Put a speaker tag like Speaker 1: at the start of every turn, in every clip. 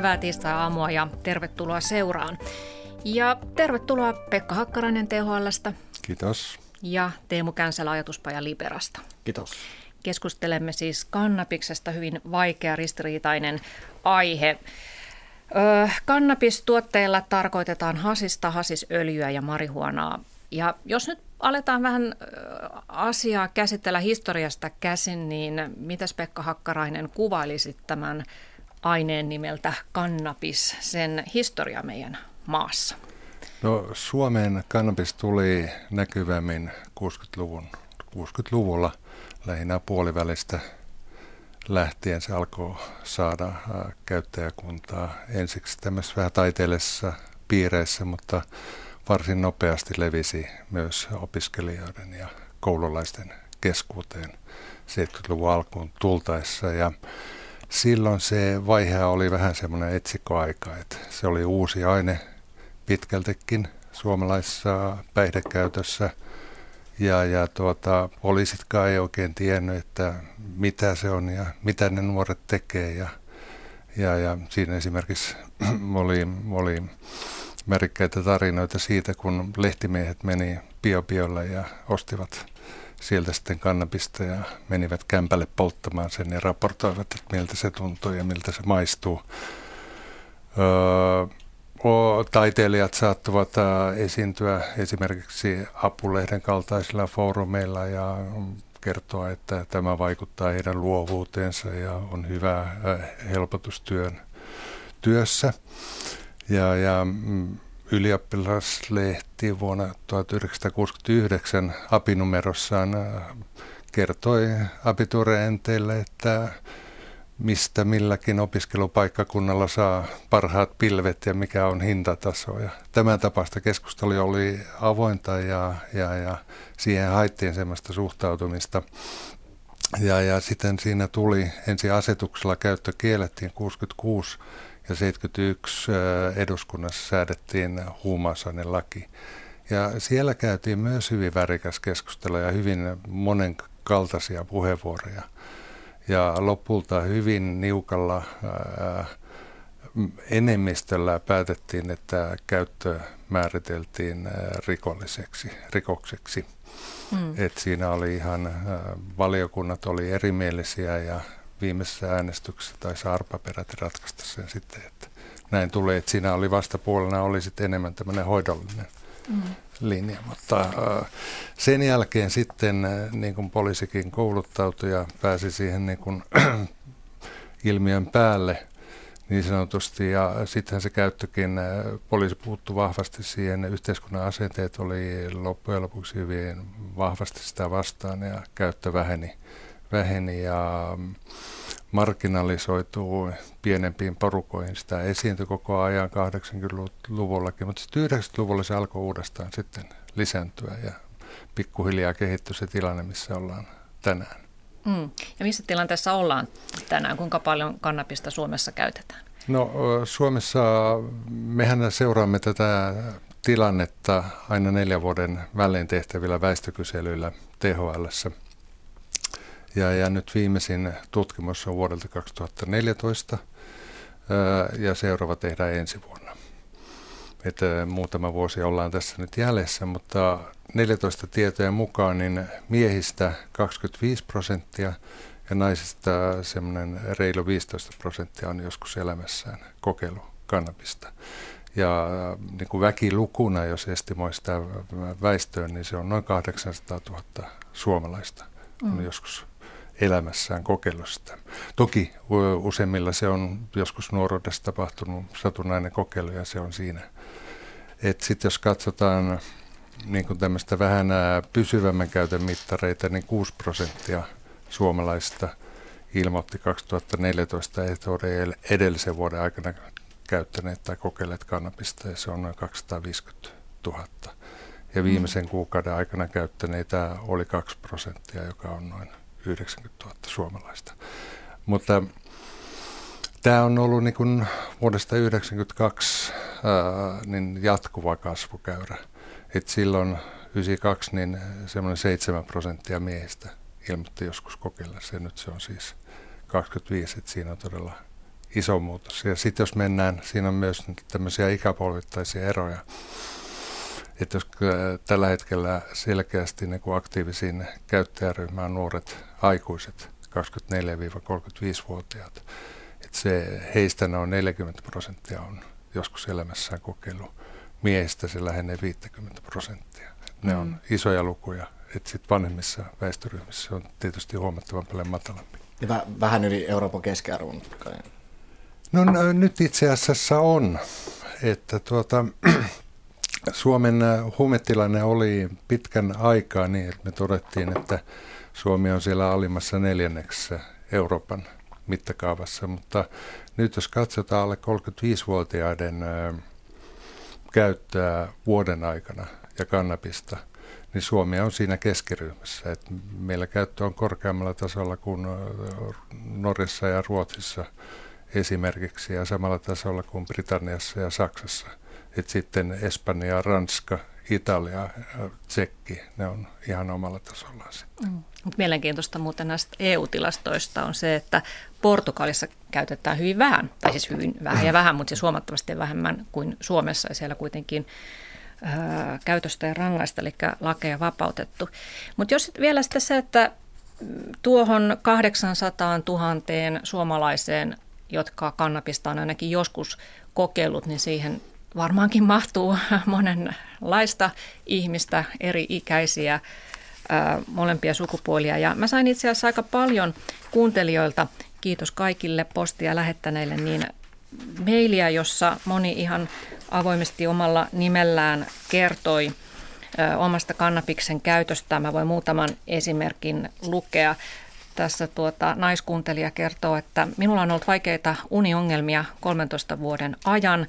Speaker 1: Hyvää tiistai-aamua ja tervetuloa seuraan. Ja tervetuloa Pekka Hakkarainen THLstä.
Speaker 2: Kiitos.
Speaker 1: Ja Teemu Känsälä ajatuspaja Liberasta.
Speaker 3: Kiitos.
Speaker 1: Keskustelemme siis kannabiksesta, hyvin vaikea, ristiriitainen aihe. Öö, kannabistuotteilla tarkoitetaan hasista, hasisöljyä ja marihuonaa. Ja jos nyt aletaan vähän asiaa käsitellä historiasta käsin, niin mitäs Pekka Hakkarainen kuvailisit tämän aineen nimeltä kannabis, sen historia meidän maassa?
Speaker 2: No Suomeen kannabis tuli näkyvämmin 60-luvun, 60-luvulla lähinnä puolivälistä lähtien se alkoi saada käyttäjäkuntaa ensiksi tämmöisessä vähän taiteellisessa piireissä, mutta varsin nopeasti levisi myös opiskelijoiden ja koululaisten keskuuteen 70-luvun alkuun tultaessa. Ja silloin se vaihe oli vähän semmoinen etsikkoaika, että se oli uusi aine pitkältikin suomalaisessa päihdekäytössä. Ja, ja tuota, poliisitkaan ei oikein tiennyt, että mitä se on ja mitä ne nuoret tekee. Ja, ja, ja siinä esimerkiksi oli, oli märikkäitä tarinoita siitä, kun lehtimiehet meni biobiolle ja ostivat sieltä sitten kannabista ja menivät kämpälle polttamaan sen ja raportoivat, että miltä se tuntuu ja miltä se maistuu. Öö, taiteilijat saattavat esiintyä esimerkiksi Apulehden kaltaisilla foorumeilla ja kertoa, että tämä vaikuttaa heidän luovuuteensa ja on hyvä helpotustyön työssä. Ja, ja mm, ylioppilaslehti vuonna 1969 apinumerossaan äh, kertoi abiturienteille, että mistä milläkin opiskelupaikkakunnalla saa parhaat pilvet ja mikä on hintataso. Ja tämän tapasta keskustelu oli avointa ja, ja, ja siihen haettiin semmoista suhtautumista. Ja, ja sitten siinä tuli ensi asetuksella käyttö kiellettiin 66 ja 71 eduskunnassa säädettiin huumausainelaki. Ja siellä käytiin myös hyvin värikäs keskustelu ja hyvin monenkaltaisia puheenvuoroja. Ja lopulta hyvin niukalla ää, enemmistöllä päätettiin, että käyttö määriteltiin rikolliseksi, rikokseksi. Hmm. Et siinä oli ihan, valiokunnat oli erimielisiä ja viimeisessä äänestyksessä tai Arpa peräti ratkaista sen sitten, että näin tulee, että siinä oli vastapuolena oli sitten enemmän tämmöinen hoidollinen mm. linja, mutta äh, sen jälkeen sitten äh, niin kuin poliisikin kouluttautui ja pääsi siihen niin kuin, ilmiön päälle niin sanotusti. Ja sittenhän se käyttökin, äh, poliisi puuttu vahvasti siihen, yhteiskunnan asenteet oli loppujen lopuksi hyvin vahvasti sitä vastaan ja käyttö väheni väheni ja marginalisoituu pienempiin porukoihin. Sitä esiintyi koko ajan 80-luvullakin, mutta sitten 90-luvulla se alkoi uudestaan sitten lisääntyä ja pikkuhiljaa kehittyi se tilanne, missä ollaan tänään.
Speaker 1: Mm. Ja missä tilanteessa ollaan tänään? Kuinka paljon kannabista Suomessa käytetään?
Speaker 2: No Suomessa mehän seuraamme tätä tilannetta aina neljän vuoden välein tehtävillä väestökyselyillä THLssä – ja, ja nyt viimeisin tutkimus on vuodelta 2014 ja seuraava tehdään ensi vuonna. Että muutama vuosi ollaan tässä nyt jäljessä, mutta 14 tietojen mukaan niin miehistä 25 prosenttia ja naisista semmoinen reilu 15 prosenttia on joskus elämässään kokeilu kannabista. Ja niin kuin väkilukuna, jos estimoi sitä väestöön, niin se on noin 800 000 suomalaista on mm. joskus elämässään kokeillut sitä. Toki useimmilla se on joskus nuoruudessa tapahtunut satunnainen kokeilu ja se on siinä. Sitten jos katsotaan niin kuin tämmöistä vähän pysyvämmän käytön mittareita, niin 6 prosenttia suomalaista ilmoitti 2014, että oli edellisen vuoden aikana käyttäneet tai kokeilleet kannabista ja se on noin 250 000. Ja viimeisen kuukauden aikana käyttäneitä oli 2 prosenttia, joka on noin 90 000 suomalaista. Mutta tämä on ollut niin kuin vuodesta 1992 niin jatkuva kasvukäyrä. Et silloin 92 niin semmoinen 7 prosenttia miehistä ilmoitti joskus kokeilla se. Nyt se on siis 25, että siinä on todella iso muutos. Ja sitten jos mennään, siinä on myös tämmöisiä ikäpolvittaisia eroja. Että jos tällä hetkellä selkeästi niin kuin aktiivisiin käyttäjäryhmä on nuoret aikuiset, 24-35-vuotiaat, että se, heistä noin 40 prosenttia on joskus elämässään kokeillut. Miehistä se lähenee 50 prosenttia. Ne on mm. isoja lukuja, että sitten vanhemmissa väestöryhmissä on tietysti huomattavan paljon matalampi.
Speaker 3: Ja vähän yli Euroopan keskiarvon kai.
Speaker 2: No, no nyt itse asiassa on, että tuota, Suomen äh, huumetilanne oli pitkän aikaa niin, että me todettiin, että Suomi on siellä alimmassa neljänneksessä Euroopan mittakaavassa, mutta nyt jos katsotaan alle 35-vuotiaiden äh, käyttöä vuoden aikana ja kannabista, niin Suomi on siinä keskiryhmässä. Et meillä käyttö on korkeammalla tasolla kuin äh, Norjassa ja Ruotsissa esimerkiksi ja samalla tasolla kuin Britanniassa ja Saksassa. Et sitten Espanja, Ranska, Italia, Tsekki, ne on ihan omalla tasollaan sitten. Mm.
Speaker 1: Mielenkiintoista muuten näistä EU-tilastoista on se, että Portugalissa käytetään hyvin vähän, tai siis hyvin vähän ja vähän, mutta siis huomattavasti vähemmän kuin Suomessa, ja siellä kuitenkin ää, käytöstä ja rangaista, eli lakeja vapautettu. Mutta jos vielä sitten se, että tuohon 800 000 suomalaiseen, jotka kannabista on ainakin joskus kokeillut, niin siihen varmaankin mahtuu monenlaista ihmistä, eri ikäisiä, molempia sukupuolia. Ja mä sain itse asiassa aika paljon kuuntelijoilta, kiitos kaikille postia lähettäneille, niin mailia, jossa moni ihan avoimesti omalla nimellään kertoi omasta kannabiksen käytöstä. Mä voin muutaman esimerkin lukea. Tässä tuota, naiskuuntelija kertoo, että minulla on ollut vaikeita uniongelmia 13 vuoden ajan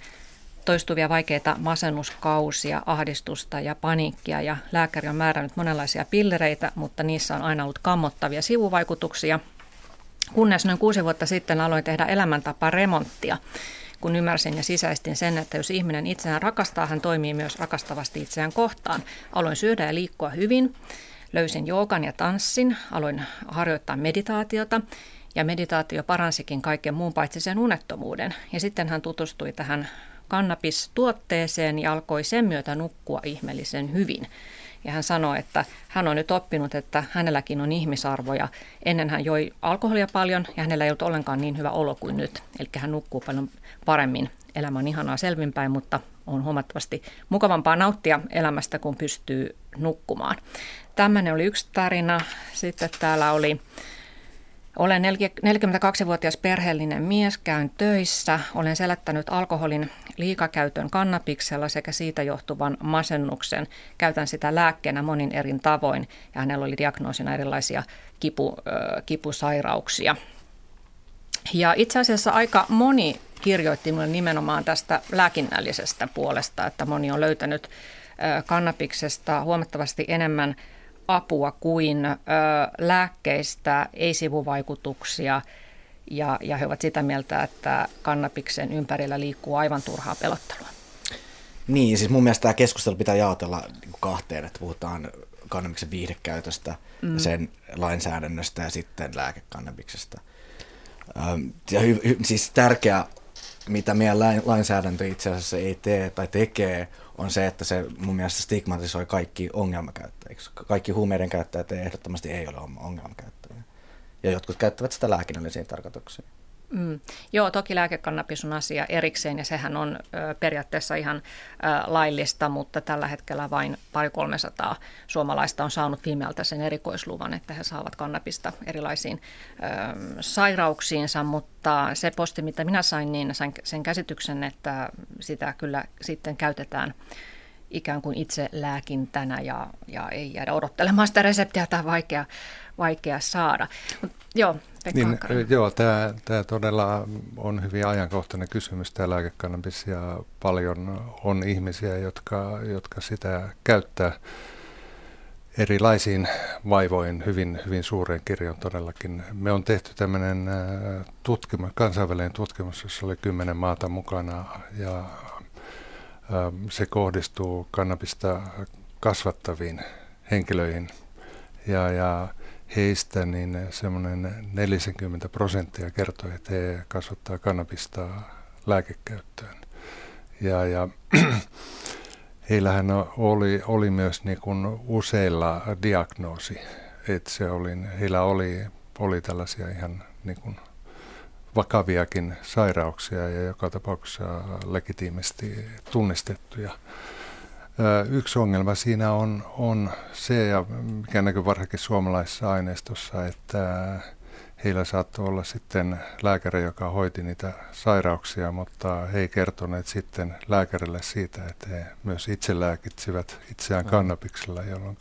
Speaker 1: toistuvia vaikeita masennuskausia, ahdistusta ja paniikkia ja lääkäri on määrännyt monenlaisia pillereitä, mutta niissä on aina ollut kammottavia sivuvaikutuksia. Kunnes noin kuusi vuotta sitten aloin tehdä elämäntapa remonttia, kun ymmärsin ja sisäistin sen, että jos ihminen itseään rakastaa, hän toimii myös rakastavasti itseään kohtaan. Aloin syödä ja liikkua hyvin, löysin joogan ja tanssin, aloin harjoittaa meditaatiota ja meditaatio paransikin kaiken muun paitsi sen unettomuuden. Ja sitten hän tutustui tähän kannabistuotteeseen ja alkoi sen myötä nukkua ihmeellisen hyvin. Ja hän sanoi, että hän on nyt oppinut, että hänelläkin on ihmisarvoja. Ennen hän joi alkoholia paljon ja hänellä ei ollut ollenkaan niin hyvä olo kuin nyt. Eli hän nukkuu paljon paremmin. Elämä on ihanaa selvinpäin, mutta on huomattavasti mukavampaa nauttia elämästä, kun pystyy nukkumaan. Tämmöinen oli yksi tarina. Sitten täällä oli olen 42-vuotias perheellinen mies, käyn töissä. Olen selättänyt alkoholin liikakäytön kannabiksella sekä siitä johtuvan masennuksen. Käytän sitä lääkkeenä monin erin tavoin ja hänellä oli diagnoosina erilaisia kipu, kipusairauksia. Ja itse asiassa aika moni kirjoitti minulle nimenomaan tästä lääkinnällisestä puolesta, että moni on löytänyt kannabiksesta huomattavasti enemmän – apua kuin ö, lääkkeistä, ei sivuvaikutuksia ja, ja he ovat sitä mieltä, että kannabiksen ympärillä liikkuu aivan turhaa pelottelua.
Speaker 3: Niin, siis mun mielestä tämä keskustelu pitää jaotella niin kahteen, että puhutaan kannabiksen viihdekäytöstä, mm. sen lainsäädännöstä ja sitten lääkekannabiksesta. Ja hy, hy, siis tärkeä, mitä meidän lainsäädäntö itse asiassa ei tee tai tekee, on se, että se mun mielestä stigmatisoi kaikki ongelmakäyttäjiksi. Kaikki huumeiden käyttäjät ehdottomasti ei ole ongelmakäyttäjiä. Ja jotkut käyttävät sitä lääkinnällisiin tarkoituksiin.
Speaker 1: Mm. Joo, toki lääkekannabis on asia erikseen ja sehän on ö, periaatteessa ihan ö, laillista, mutta tällä hetkellä vain pari 300 suomalaista on saanut viimeältä sen erikoisluvan, että he saavat kannabista erilaisiin ö, sairauksiinsa, mutta se posti, mitä minä sain, niin sain sen käsityksen, että sitä kyllä sitten käytetään ikään kuin itse lääkintänä ja, ja ei jäädä odottelemaan sitä reseptiä tai vaikea, vaikea saada. Mut, joo,
Speaker 2: niin, joo, tämä, tämä todella on hyvin ajankohtainen kysymys, tämä lääkekannabis, ja paljon on ihmisiä, jotka, jotka sitä käyttää erilaisiin vaivoihin hyvin, hyvin suureen kirjon todellakin. Me on tehty tämmöinen tutkimus, kansainvälinen tutkimus, jossa oli kymmenen maata mukana, ja se kohdistuu kannabista kasvattaviin henkilöihin. Ja, ja heistä niin semmoinen 40 prosenttia kertoi, että he kasvattaa kannabista lääkekäyttöön. Ja, ja heillähän oli, oli myös niin kuin useilla diagnoosi, että se oli, heillä oli, oli tällaisia ihan niin kuin vakaviakin sairauksia ja joka tapauksessa legitiimisti tunnistettuja. Yksi ongelma siinä on, on se, ja mikä näkyy varsinkin suomalaisessa aineistossa, että heillä saattoi olla sitten lääkäri, joka hoiti niitä sairauksia, mutta he ei kertoneet sitten lääkärille siitä, että he myös itse lääkitsivät itseään kannabiksella, jolloin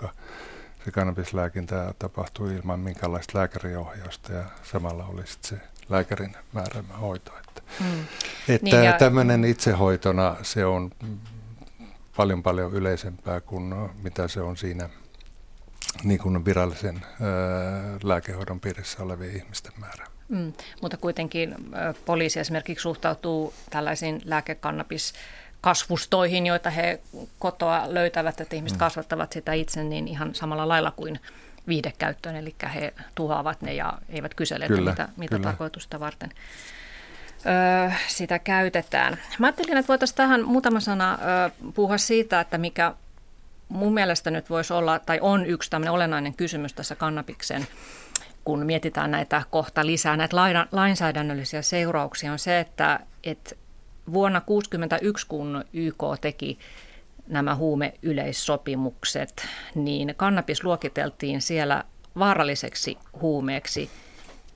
Speaker 2: se kannabislääkintä tapahtui ilman minkäänlaista lääkäriohjausta ja samalla oli sitten se lääkärin määräämä hoito. Että, mm. että niin ja... tämmöinen itsehoitona se on paljon paljon yleisempää kuin mitä se on siinä niin kuin virallisen ää, lääkehoidon piirissä olevien ihmisten määrä.
Speaker 1: Mm, mutta kuitenkin ä, poliisi esimerkiksi suhtautuu tällaisiin lääkekannabis kasvustoihin, joita he kotoa löytävät, että ihmiset mm. kasvattavat sitä itse niin ihan samalla lailla kuin viidekäyttöön, eli he tuhoavat ne ja eivät kysele, kyllä, mitä, mitä kyllä. tarkoitusta varten öö, sitä käytetään. Mä ajattelin, että voitaisiin tähän muutama sana öö, puhua siitä, että mikä mun mielestä nyt voisi olla, tai on yksi tämmöinen olennainen kysymys tässä kannabiksen, kun mietitään näitä kohta lisää, näitä lainsäädännöllisiä seurauksia, on se, että, että vuonna 1961, kun YK teki nämä huumeyleissopimukset, niin kannabis luokiteltiin siellä vaaralliseksi huumeeksi.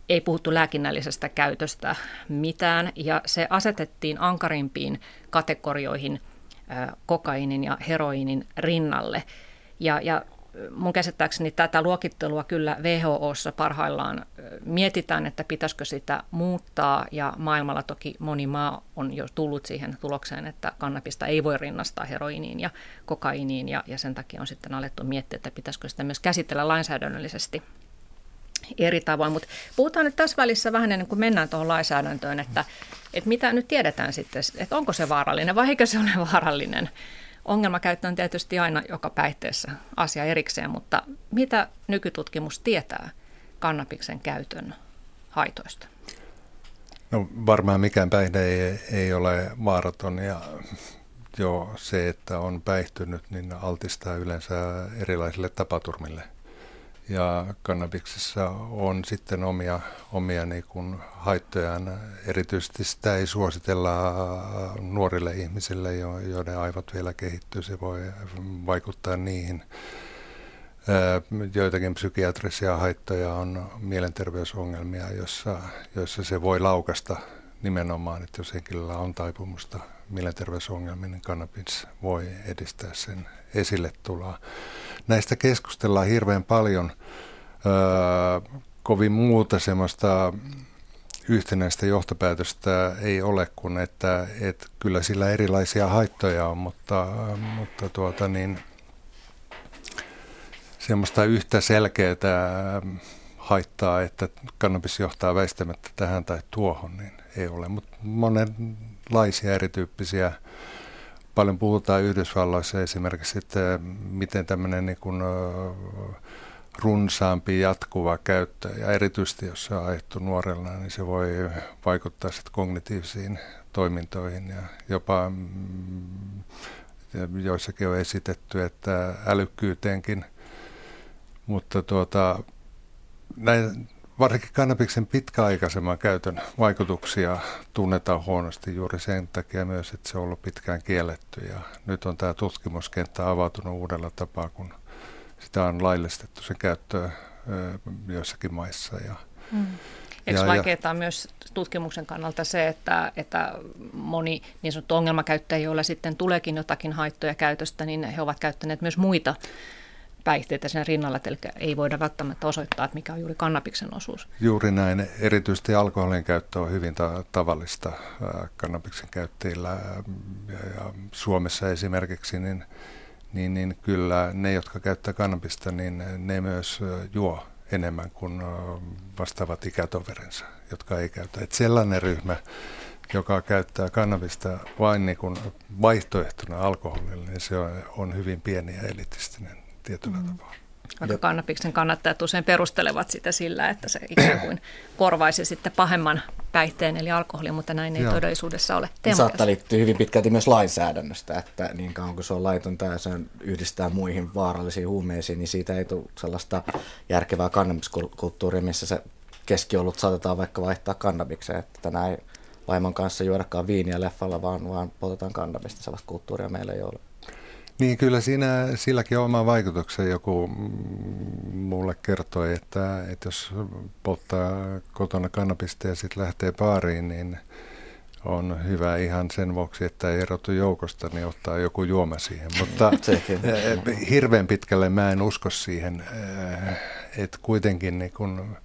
Speaker 1: Ei puhuttu lääkinnällisestä käytöstä mitään ja se asetettiin ankarimpiin kategorioihin kokainin ja heroinin rinnalle. Ja, ja mun käsittääkseni tätä luokittelua kyllä WHOssa parhaillaan mietitään, että pitäisikö sitä muuttaa ja maailmalla toki moni maa on jo tullut siihen tulokseen, että kannabista ei voi rinnastaa heroiniin ja kokainiin ja, ja sen takia on sitten alettu miettiä, että pitäisikö sitä myös käsitellä lainsäädännöllisesti eri tavoin. Mutta puhutaan nyt tässä välissä vähän ennen kuin mennään tuohon lainsäädäntöön, että, että mitä nyt tiedetään sitten, että onko se vaarallinen vai eikö se ole vaarallinen. Ongelmakäyttö on tietysti aina joka päihteessä asia erikseen, mutta mitä nykytutkimus tietää kannabiksen käytön haitoista?
Speaker 2: No varmaan mikään päihde ei, ei ole vaaraton ja jo se, että on päihtynyt, niin altistaa yleensä erilaisille tapaturmille – ja kannabiksessa on sitten omia, omia niin kuin haittojaan. Erityisesti sitä ei suositella nuorille ihmisille, joiden aivot vielä kehittyy. Se voi vaikuttaa niihin. Joitakin psykiatrisia haittoja on mielenterveysongelmia, joissa, joissa se voi laukasta nimenomaan, että jos henkilöllä on taipumusta mielenterveysongelmiin, niin kannabis voi edistää sen esille tuloa. Näistä keskustellaan hirveän paljon. Öö, kovin muuta semmoista yhtenäistä johtopäätöstä ei ole kuin, että, että kyllä sillä erilaisia haittoja on, mutta, mutta tuota niin, semmoista yhtä selkeää haittaa, että kannabis johtaa väistämättä tähän tai tuohon, niin ei ole. Mutta monenlaisia erityyppisiä Paljon puhutaan Yhdysvalloissa esimerkiksi, että miten tämmöinen niin kuin, runsaampi jatkuva käyttö, ja erityisesti jos se on ajettu nuorella, niin se voi vaikuttaa sitten kognitiivisiin toimintoihin ja jopa mm, joissakin on esitetty, että älykkyyteenkin. Mutta tuota, näin, Varsinkin kannabiksen pitkäaikaisemman käytön vaikutuksia tunnetaan huonosti juuri sen takia myös, että se on ollut pitkään kielletty. Ja nyt on tämä tutkimuskenttä avautunut uudella tapaa, kun sitä on laillistettu sen käyttöä joissakin maissa. Ja,
Speaker 1: mm. Eikö ja, vaikeaa ja, myös tutkimuksen kannalta se, että, että moni niin sanottu ongelmakäyttäjä, joilla sitten tuleekin jotakin haittoja käytöstä, niin he ovat käyttäneet myös muita päihteitä sen rinnalla, eli ei voida välttämättä osoittaa, että mikä on juuri kannabiksen osuus.
Speaker 2: Juuri näin. Erityisesti alkoholin käyttö on hyvin ta- tavallista kannabiksen käyttäjillä. Ja, ja Suomessa esimerkiksi, niin, niin, niin kyllä ne, jotka käyttää kannabista, niin ne myös juo enemmän kuin vastaavat ikätoverinsa, jotka ei käytä. Et sellainen ryhmä, joka käyttää kannabista vain niin kuin vaihtoehtona alkoholille, niin se on, on hyvin pieni ja elitistinen tietyllä mm. tapaa.
Speaker 1: Vaikka kannabiksen kannattajat usein perustelevat sitä sillä, että se ikään kuin korvaisi sitten pahemman päihteen eli alkoholin, mutta näin ei Joo. todellisuudessa ole.
Speaker 3: Teemu Saattaa liittyä hyvin pitkälti myös lainsäädännöstä, että niin kauan kuin se on laitonta ja se yhdistää muihin vaarallisiin huumeisiin, niin siitä ei tule sellaista järkevää kannabiskulttuuria, missä se keskiolut saatetaan vaikka vaihtaa kannabikseen, että tänään ei vaimon kanssa juodakaan viiniä leffalla, vaan, vaan poltetaan kannabista, sellaista kulttuuria meillä ei ole.
Speaker 2: Niin kyllä siinä, silläkin on oma vaikutuksen. Joku mulle kertoi, että, että jos polttaa kotona kannabista ja sitten lähtee baariin, niin on hyvä ihan sen vuoksi, että ei erotu joukosta, niin ottaa joku juoma siihen. Mutta eh, hirveän pitkälle mä en usko siihen, eh, että kuitenkin niin kun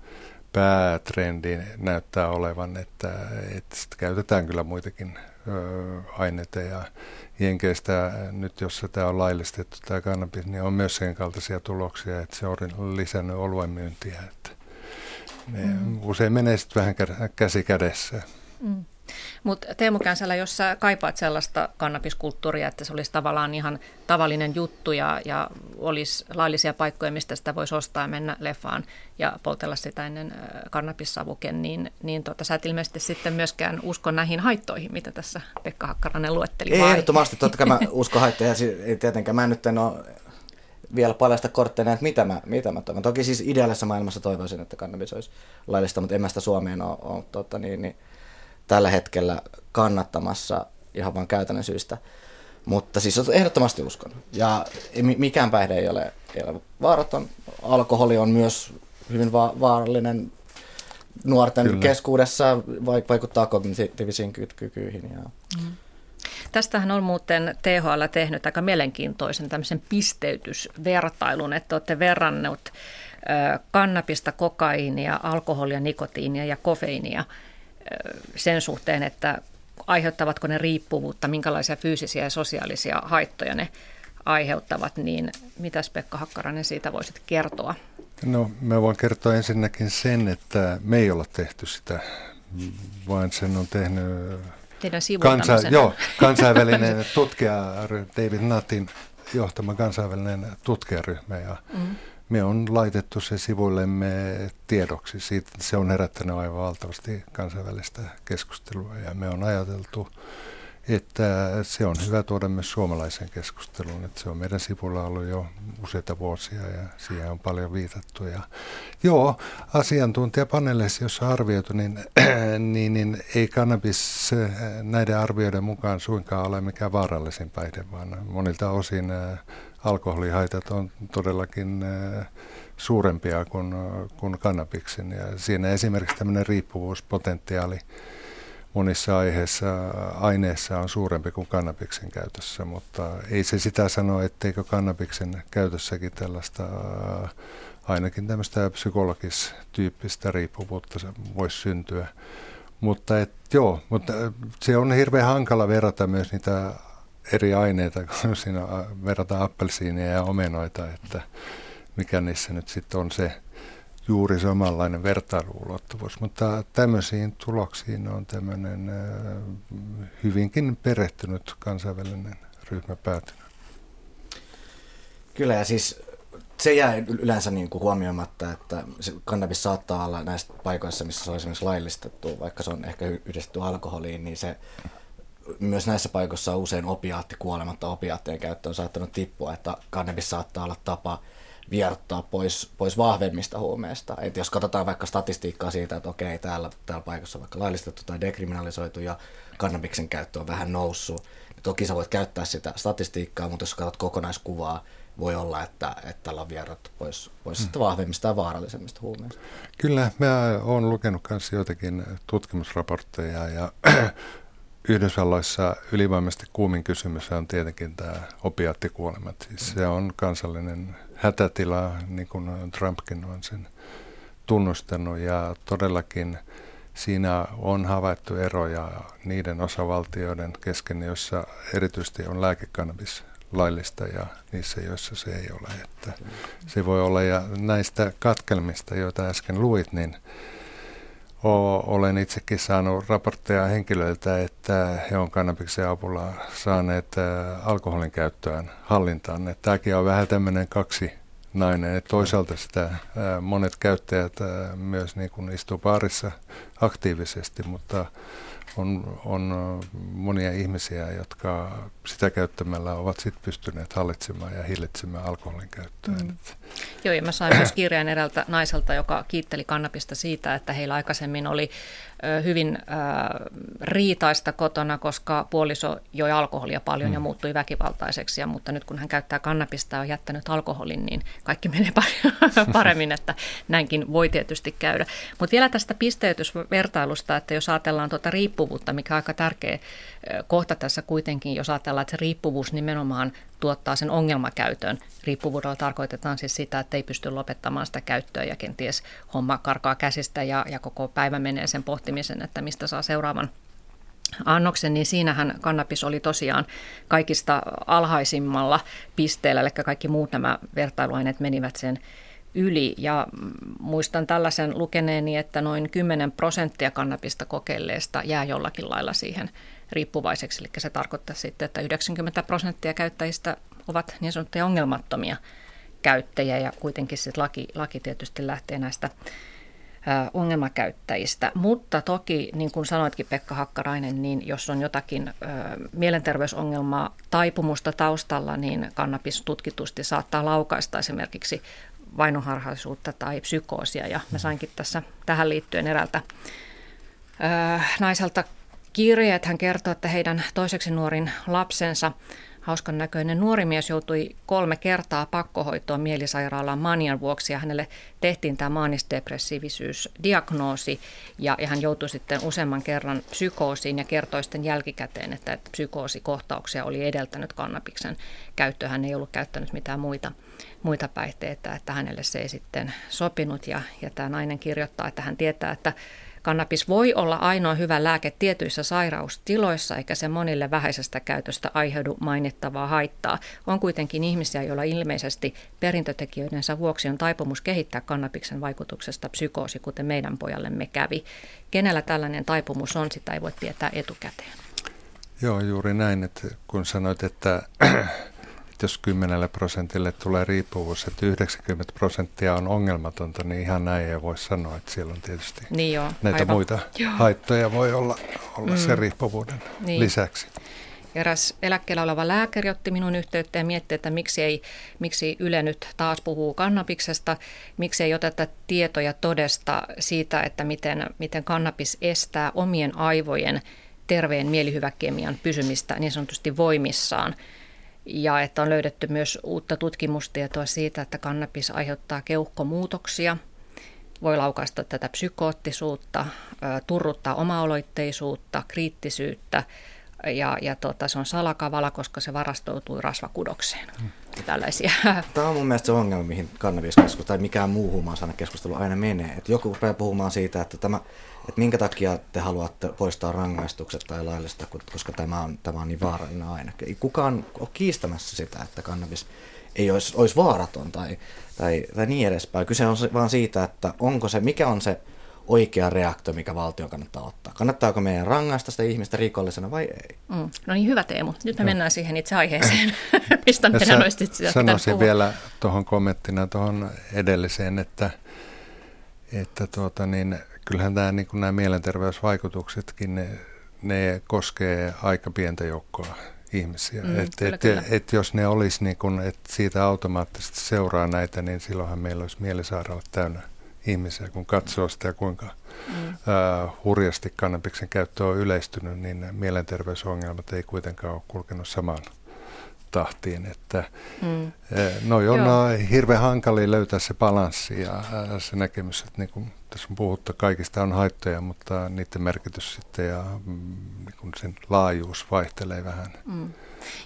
Speaker 2: päätrendi näyttää olevan, että, että käytetään kyllä muitakin aineita ja Jenkeistä nyt, jos tämä on laillistettu tämä kannabis, niin on myös sen kaltaisia tuloksia, että se on lisännyt oluen myyntiä. Että ne mm. Usein menee sitten vähän käsi kädessä. Mm.
Speaker 1: Mutta Teemu Känsälä, jos sä kaipaat sellaista kannabiskulttuuria, että se olisi tavallaan ihan tavallinen juttu ja, ja olisi laillisia paikkoja, mistä sitä voisi ostaa ja mennä leffaan ja poltella sitä ennen kannabissavuken, niin, niin tota, sä et ilmeisesti sitten myöskään usko näihin haittoihin, mitä tässä Pekka Hakkarainen luetteli.
Speaker 3: Ei, vai? ehdottomasti, totta kai mä uskon haittoja. Ei tietenkään, mä nyt en ole vielä paljasta kortteja, että mitä mä, mitä mä toivon. Toki siis ideaalisessa maailmassa toivoisin, että kannabis olisi laillista, mutta en mä sitä Suomeen ole, ole tota, niin, niin, tällä hetkellä kannattamassa ihan vain käytännön syystä. Mutta siis ehdottomasti uskon. Ja mikään päihde ei ole, ei ole vaaraton. Alkoholi on myös hyvin va- vaarallinen nuorten Kyllä. keskuudessa, vaikuttaa kognitiivisiin kykyihin. Ja... Mm.
Speaker 1: Tästähän on muuten THL tehnyt aika mielenkiintoisen tämmöisen pisteytysvertailun, että olette verrannut kannabista, kokaiinia, alkoholia, nikotiinia ja kofeiinia – sen suhteen, että aiheuttavatko ne riippuvuutta, minkälaisia fyysisiä ja sosiaalisia haittoja ne aiheuttavat, niin mitäs Pekka Hakkarainen siitä voisit kertoa?
Speaker 2: No mä voin kertoa ensinnäkin sen, että me ei olla tehty sitä, vaan sen on tehnyt
Speaker 1: Teidän kansa,
Speaker 2: joo, kansainvälinen tutkija David Nattin johtama kansainvälinen tutkijaryhmä ja mm me on laitettu se sivuillemme tiedoksi. Siitä, se on herättänyt aivan valtavasti kansainvälistä keskustelua ja me on ajateltu, että se on hyvä tuoda myös suomalaisen keskusteluun. Että se on meidän sivulla ollut jo useita vuosia ja siihen on paljon viitattu. Ja, joo, asiantuntijapaneeleissa, jossa arvioitu, niin, niin, niin ei kannabis näiden arvioiden mukaan suinkaan ole mikään vaarallisin päihde, vaan monilta osin alkoholihaitat on todellakin äh, suurempia kuin, kuin kannabiksen. Ja siinä esimerkiksi tämmöinen riippuvuuspotentiaali monissa aiheissa, aineissa on suurempi kuin kannabiksen käytössä, mutta ei se sitä sano, etteikö kannabiksen käytössäkin tällaista äh, ainakin tämmöistä psykologistyyppistä riippuvuutta voisi syntyä. Mutta et, joo, mutta se on hirveän hankala verrata myös niitä eri aineita, kun siinä verrataan appelsiinia ja omenoita, että mikä niissä nyt sitten on se juuri samanlainen vertailuulottuvuus. Mutta tämmöisiin tuloksiin on tämmöinen hyvinkin perehtynyt kansainvälinen ryhmä päätynyt.
Speaker 3: Kyllä ja siis se jää yleensä niin kuin huomioimatta, että se kannabis saattaa olla näissä paikoissa, missä se on esimerkiksi laillistettu, vaikka se on ehkä yhdistetty alkoholiin, niin se myös näissä paikoissa on usein opiaattikuolematta opiaattien käyttö on saattanut tippua, että kannabis saattaa olla tapa vierottaa pois, pois vahvemmista huumeista. Et jos katsotaan vaikka statistiikkaa siitä, että okei, täällä, täällä paikassa on vaikka laillistettu tai dekriminalisoitu ja kannabiksen käyttö on vähän noussut, niin toki sä voit käyttää sitä statistiikkaa, mutta jos katsot kokonaiskuvaa, voi olla, että, että tällä on vierottu pois, pois hmm. vahvemmista ja vaarallisemmista huumeista.
Speaker 2: Kyllä, mä oon lukenut myös joitakin tutkimusraportteja ja Yhdysvalloissa ylivoimaisesti kuumin kysymys on tietenkin tämä opiaattikuolemat. Siis se on kansallinen hätätila, niin kuin Trumpkin on sen tunnustanut ja todellakin siinä on havaittu eroja niiden osavaltioiden kesken, joissa erityisesti on lääkekannabis laillista ja niissä, joissa se ei ole. Että se voi olla, ja näistä katkelmista, joita äsken luit, niin olen itsekin saanut raportteja henkilöiltä, että he on kannabiksen avulla saaneet alkoholin käyttöön hallintaan. Tämäkin on vähän tämmöinen kaksi nainen. Et toisaalta sitä monet käyttäjät myös niin kuin istuu baarissa aktiivisesti, mutta on, on monia ihmisiä, jotka sitä käyttämällä ovat sitten pystyneet hallitsemaan ja hillitsemään alkoholin käyttöä. Mm.
Speaker 1: Joo, ja mä sain myös kirjan eräältä naiselta, joka kiitteli kannabista siitä, että heillä aikaisemmin oli hyvin riitaista kotona, koska puoliso joi alkoholia paljon mm. ja muuttui väkivaltaiseksi. Ja, mutta nyt kun hän käyttää kannabista ja on jättänyt alkoholin, niin kaikki menee paremmin, että näinkin voi tietysti käydä. Mutta vielä tästä pisteytysvertailusta, että jos ajatellaan tuota riippuvuutta, mikä on aika tärkeä kohta tässä kuitenkin, jos ajatellaan, että se riippuvuus nimenomaan tuottaa sen ongelmakäytön. Riippuvuudella tarkoitetaan siis sitä, että ei pysty lopettamaan sitä käyttöä ja kenties homma karkaa käsistä ja, ja koko päivä menee sen pohtimisen, että mistä saa seuraavan annoksen, niin siinähän kannabis oli tosiaan kaikista alhaisimmalla pisteellä, eli kaikki muut nämä vertailuaineet menivät sen yli. Ja muistan tällaisen lukeneeni, että noin 10 prosenttia kannabista kokeilleesta jää jollakin lailla siihen riippuvaiseksi. Eli se tarkoittaa sitten, että 90 prosenttia käyttäjistä ovat niin sanottuja ongelmattomia käyttäjiä ja kuitenkin sitten laki, laki tietysti lähtee näistä ongelmakäyttäjistä. Mutta toki, niin kuin sanoitkin Pekka Hakkarainen, niin jos on jotakin ö, mielenterveysongelmaa, taipumusta taustalla, niin kannabis tutkitusti saattaa laukaista esimerkiksi vainoharhaisuutta tai psykoosia. Ja mä sainkin tässä tähän liittyen eräältä ö, naiselta kirjeet. Hän kertoo, että heidän toiseksi nuorin lapsensa, hauskan näköinen nuori mies, joutui kolme kertaa pakkohoitoon mielisairaalaan manian vuoksi ja hänelle tehtiin tämä maanisdepressiivisyysdiagnoosi ja, ja hän joutui sitten useamman kerran psykoosiin ja kertoi sitten jälkikäteen, että, että psykoosikohtauksia oli edeltänyt kannabiksen käyttöä. Hän ei ollut käyttänyt mitään muita muita päihteitä, että hänelle se ei sitten sopinut ja, ja tämä nainen kirjoittaa, että hän tietää, että Kannabis voi olla ainoa hyvä lääke tietyissä sairaustiloissa, eikä se monille vähäisestä käytöstä aiheudu mainittavaa haittaa. On kuitenkin ihmisiä, joilla ilmeisesti perintötekijöidensä vuoksi on taipumus kehittää kannabiksen vaikutuksesta psykoosi, kuten meidän pojallemme kävi. Kenellä tällainen taipumus on, sitä ei voi tietää etukäteen.
Speaker 2: Joo, juuri näin, että kun sanoit, että jos 10 prosentille tulee riippuvuus, että 90 prosenttia on ongelmatonta, niin ihan näin ei voi sanoa, että siellä on tietysti
Speaker 1: niin joo,
Speaker 2: näitä
Speaker 1: aivan.
Speaker 2: muita joo. haittoja voi olla, olla mm. sen riippuvuuden niin. lisäksi.
Speaker 1: Eräs eläkkeellä oleva lääkäri otti minun yhteyttä ja mietti, että miksi, ei, miksi Yle nyt taas puhuu kannabiksesta, miksi ei oteta tietoja todesta siitä, että miten, miten kannabis estää omien aivojen terveen mielihyväkemian pysymistä niin sanotusti voimissaan – ja että on löydetty myös uutta tutkimustietoa siitä, että kannabis aiheuttaa keuhkomuutoksia, voi laukaista tätä psykoottisuutta, turruttaa omaoloitteisuutta, kriittisyyttä ja, ja tota, se on salakavala, koska se varastoutui rasvakudokseen. Hmm. Tällaisia.
Speaker 3: Tämä on mun mielestä se ongelma, mihin kannabiskeskustelu tai mikään muu huumausainekeskustelu aina menee. Et joku rupeaa puhumaan siitä, että tämä että minkä takia te haluatte poistaa rangaistukset tai laillista, koska tämä on, tämä on niin vaarallinen aine. Ei kukaan ole kiistämässä sitä, että kannabis ei olisi, olisi vaaraton tai, tai, tai niin edespäin. Kyse on vaan siitä, että onko se, mikä on se oikea reaktio, mikä valtio kannattaa ottaa. Kannattaako meidän rangaista sitä ihmistä rikollisena vai ei?
Speaker 1: Mm. No niin, hyvä Teemu. Nyt me no. mennään siihen itse aiheeseen, mistä meidän olisi sitä
Speaker 2: Sanoisin vielä tuohon kommenttina tuohon edelliseen, että, että tuota niin, kyllähän tämä, niin kuin nämä mielenterveysvaikutuksetkin, ne, ne koskee aika pientä joukkoa ihmisiä. Mm, et, kyllä, et, kyllä. Et, jos ne olisi, niin kun, että siitä automaattisesti seuraa näitä, niin silloinhan meillä olisi mielisairaalat täynnä ihmisiä, kun katsoo sitä, kuinka mm. uh, hurjasti kannabiksen käyttö on yleistynyt, niin mielenterveysongelmat ei kuitenkaan ole kulkenut samaan tahtiin. Että, mm. No on Joo. hirveän hankali löytää se balanssi ja se näkemys, että niin kuin tässä on puhuttu, kaikista on haittoja, mutta niiden merkitys sitten ja mm, niin sen laajuus vaihtelee vähän. Mm.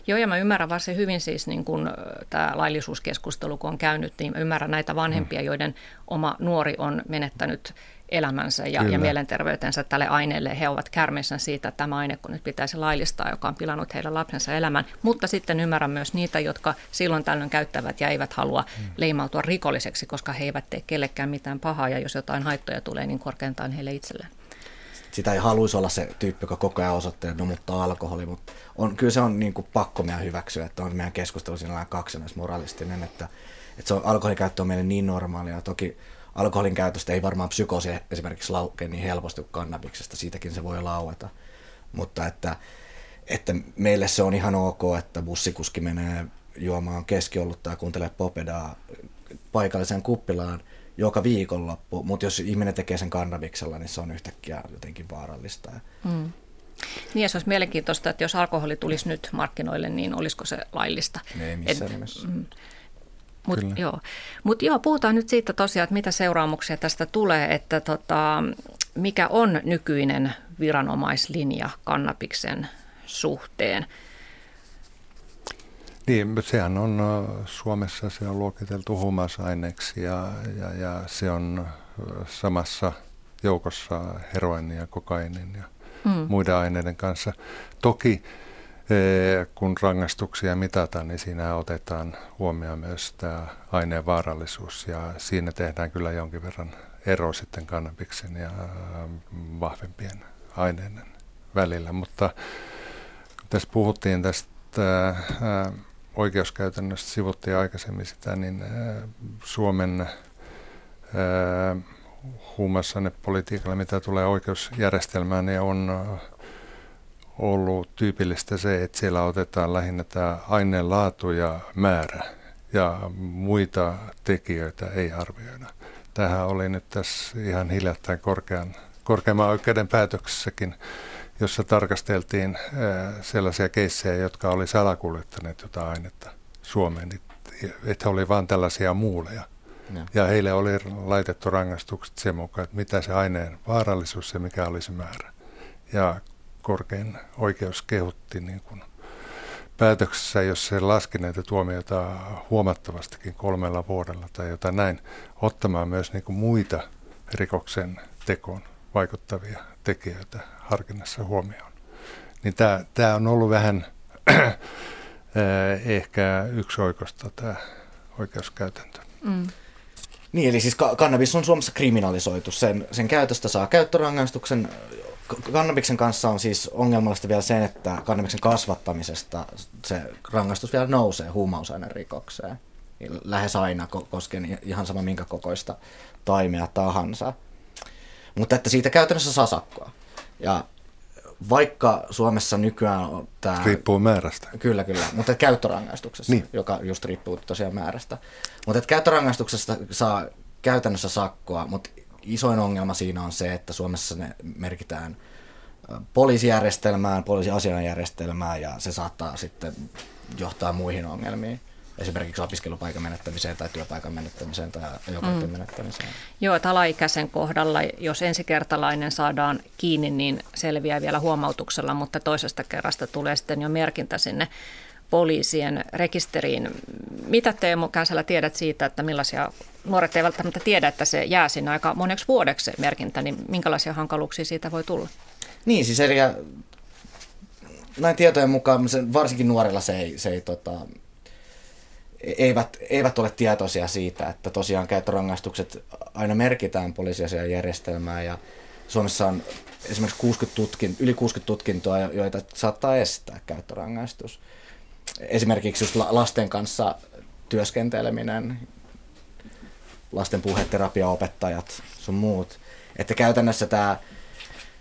Speaker 1: Joo, ja mä ymmärrän varsin hyvin siis niin kun tämä laillisuuskeskustelu, kun on käynyt, niin mä ymmärrän näitä vanhempia, mm. joiden oma nuori on menettänyt elämänsä ja, ja mielenterveytensä tälle aineelle. He ovat kärmeissä siitä, että tämä aine kun nyt pitäisi laillistaa, joka on pilannut heidän lapsensa elämän. Mutta sitten ymmärrän myös niitä, jotka silloin tällöin käyttävät ja eivät halua mm. leimautua rikolliseksi, koska he eivät tee kellekään mitään pahaa ja jos jotain haittoja tulee, niin korkeintaan heille itselleen
Speaker 3: sitä ei haluaisi olla se tyyppi, joka koko ajan osoittaa, että no mutta alkoholi, mutta on, kyllä se on niin kuin pakko meidän hyväksyä, että on meidän keskustelu siinä kaksinaismoralistinen, että että se on, alkoholin käyttö on meille niin normaalia. Toki alkoholin käytöstä ei varmaan psykoosi esimerkiksi laukea niin helposti kuin kannabiksesta, siitäkin se voi laueta. Mutta että, että meille se on ihan ok, että bussikuski menee juomaan keskiolutta ja kuuntelee popedaa paikalliseen kuppilaan joka viikonloppu, mutta jos ihminen tekee sen kannabiksella, niin se on yhtäkkiä jotenkin vaarallista. Mm.
Speaker 1: Niin ja se olisi mielenkiintoista, että jos alkoholi tulisi nyt markkinoille, niin olisiko se laillista?
Speaker 3: Ei missään Et, nimessä. Mm,
Speaker 1: Mutta joo. Mut joo, puhutaan nyt siitä tosiaan, että mitä seuraamuksia tästä tulee, että tota, mikä on nykyinen viranomaislinja kannabiksen suhteen.
Speaker 2: Niin, sehän on Suomessa se on luokiteltu huumausaineeksi ja, ja, ja se on samassa joukossa heroinin ja kokainin ja mm. muiden aineiden kanssa. Toki kun rangaistuksia mitataan, niin siinä otetaan huomioon myös tämä aineen vaarallisuus ja siinä tehdään kyllä jonkin verran ero sitten kannabiksen ja vahvempien aineiden välillä. Mutta tässä puhuttiin tästä oikeuskäytännöstä, sivuttiin aikaisemmin sitä, niin Suomen huumausainepolitiikalla, mitä tulee oikeusjärjestelmään, niin on ollut tyypillistä se, että siellä otetaan lähinnä tämä aineen laatu ja määrä ja muita tekijöitä ei arvioida. Tähän oli nyt tässä ihan hiljattain korkean, korkeamman oikeuden päätöksessäkin, jossa tarkasteltiin sellaisia keissejä, jotka oli salakuljettaneet jotain ainetta Suomeen, että he oli vain tällaisia muuleja. Ja. ja heille oli laitettu rangaistukset sen mukaan, että mitä se aineen vaarallisuus ja mikä oli se määrä. Ja korkein oikeus kehutti niin kuin päätöksessä, jos se laski näitä tuomioita huomattavastikin kolmella vuodella tai jotain näin, ottamaan myös niin kuin muita rikoksen tekoon vaikuttavia tekijöitä harkinnassa huomioon. Niin tämä, tämä on ollut vähän ehkä yksi oikosta tämä oikeuskäytäntö. Mm.
Speaker 3: Niin, eli siis kannabis on Suomessa kriminalisoitu. Sen, sen käytöstä saa käyttörangaistuksen. Kannabiksen kanssa on siis ongelmallista vielä se, että kannabiksen kasvattamisesta se rangaistus vielä nousee rikokseen. Lähes aina koskien ihan sama minkä kokoista taimea tahansa. Mutta että siitä käytännössä saa sakkoa. Ja vaikka Suomessa nykyään on tämä...
Speaker 2: Riippuu määrästä.
Speaker 3: Kyllä, kyllä, mutta käyttörangaistuksessa, niin. joka just riippuu tosiaan määrästä. Mutta käyttörangaistuksesta saa käytännössä sakkoa, mutta isoin ongelma siinä on se, että Suomessa ne merkitään poliisijärjestelmään, poliisiasianajärjestelmään ja se saattaa sitten johtaa muihin ongelmiin esimerkiksi opiskelupaikan menettämiseen tai työpaikan menettämiseen tai ajokortin mm. menettämiseen.
Speaker 1: Joo, että alaikäisen kohdalla, jos ensikertalainen saadaan kiinni, niin selviää vielä huomautuksella, mutta toisesta kerrasta tulee sitten jo merkintä sinne poliisien rekisteriin. Mitä Teemu Käsälä tiedät siitä, että millaisia, nuoret eivät välttämättä tiedä, että se jää sinne aika moneksi vuodeksi merkintä, niin minkälaisia hankaluuksia siitä voi tulla?
Speaker 3: Niin, siis eli näin tietojen mukaan varsinkin nuorilla se ei, se ei tota, eivät, eivät ole tietoisia siitä, että tosiaan käyttörangaistukset aina merkitään poliisiasian järjestelmään ja Suomessa on esimerkiksi 60 tutkin, yli 60 tutkintoa, joita saattaa estää käyttörangaistus. Esimerkiksi just lasten kanssa työskenteleminen, lasten puheterapiaopettajat, sun muut. Että käytännössä tämä,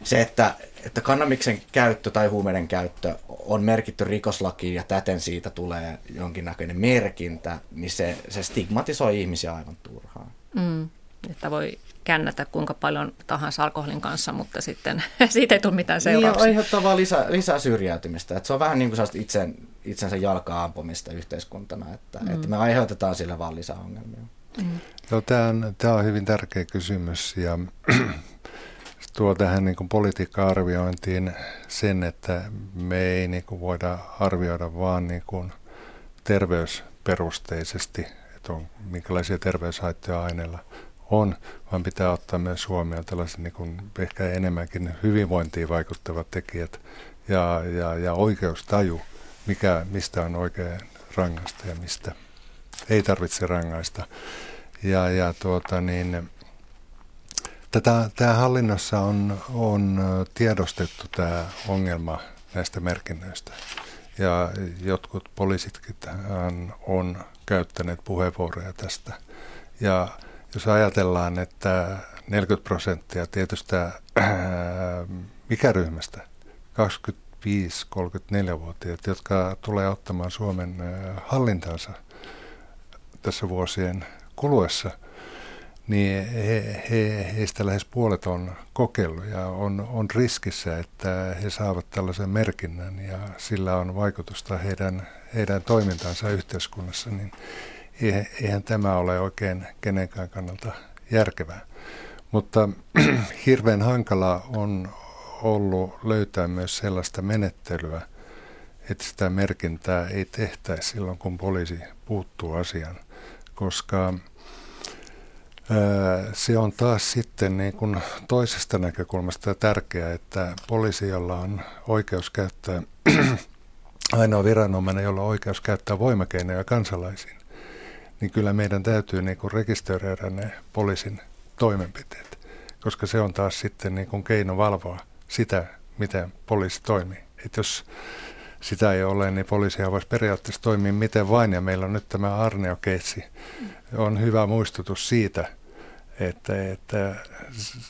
Speaker 3: se, että että kannabiksen käyttö tai huumeiden käyttö on merkitty rikoslakiin ja täten siitä tulee jonkinnäköinen merkintä, niin se, se stigmatisoi ihmisiä aivan turhaan.
Speaker 1: Mm, että voi kännätä kuinka paljon tahansa alkoholin kanssa, mutta sitten siitä ei tule mitään niin, seurauksia.
Speaker 3: Niin, aiheuttaa vaan lisää, lisää syrjäytymistä. Että se on vähän niin kuin itsen, itsensä jalkaa ampumista yhteiskuntana, että, mm. että me aiheutetaan sille vaan lisää ongelmia.
Speaker 2: Mm. Joo, tämä on, tämä on hyvin tärkeä kysymys ja tuo tähän niin politiikka-arviointiin sen, että me ei niin kuin voida arvioida vaan niin kuin terveysperusteisesti, että on, minkälaisia terveyshaittoja aineilla on, vaan pitää ottaa myös huomioon tällaiset niin kuin ehkä enemmänkin hyvinvointiin vaikuttavat tekijät ja, ja, ja oikeustaju, mikä, mistä on oikein rangaista ja mistä ei tarvitse rangaista. Ja, ja tuota niin, tätä, tämä hallinnossa on, on tiedostettu tämä ongelma näistä merkinnöistä. Ja jotkut poliisitkin on käyttäneet puheenvuoroja tästä. Ja jos ajatellaan, että 40 prosenttia tietystä äh, mikäryhmästä, 20 35-34-vuotiaat, jotka tulee ottamaan Suomen äh, hallintansa tässä vuosien kuluessa, niin he, he, heistä lähes puolet on kokeillut ja on, on riskissä, että he saavat tällaisen merkinnän ja sillä on vaikutusta heidän, heidän toimintaansa yhteiskunnassa, niin eihän tämä ole oikein kenenkään kannalta järkevää. Mutta hirveän hankala on, ollut löytää myös sellaista menettelyä, että sitä merkintää ei tehtäisi silloin, kun poliisi puuttuu asiaan, koska se on taas sitten niin kuin toisesta näkökulmasta tärkeää, että poliisi, jolla on oikeus käyttää, ainoa viranomainen, jolla on oikeus käyttää voimakeinoja kansalaisiin, niin kyllä meidän täytyy niin kuin rekisteröidä ne poliisin toimenpiteet, koska se on taas sitten niin kuin keino valvoa sitä, miten poliisi toimii. Et jos sitä ei ole, niin poliisia voisi periaatteessa toimia miten vain, ja meillä on nyt tämä Arneo-keissi. On hyvä muistutus siitä, että, että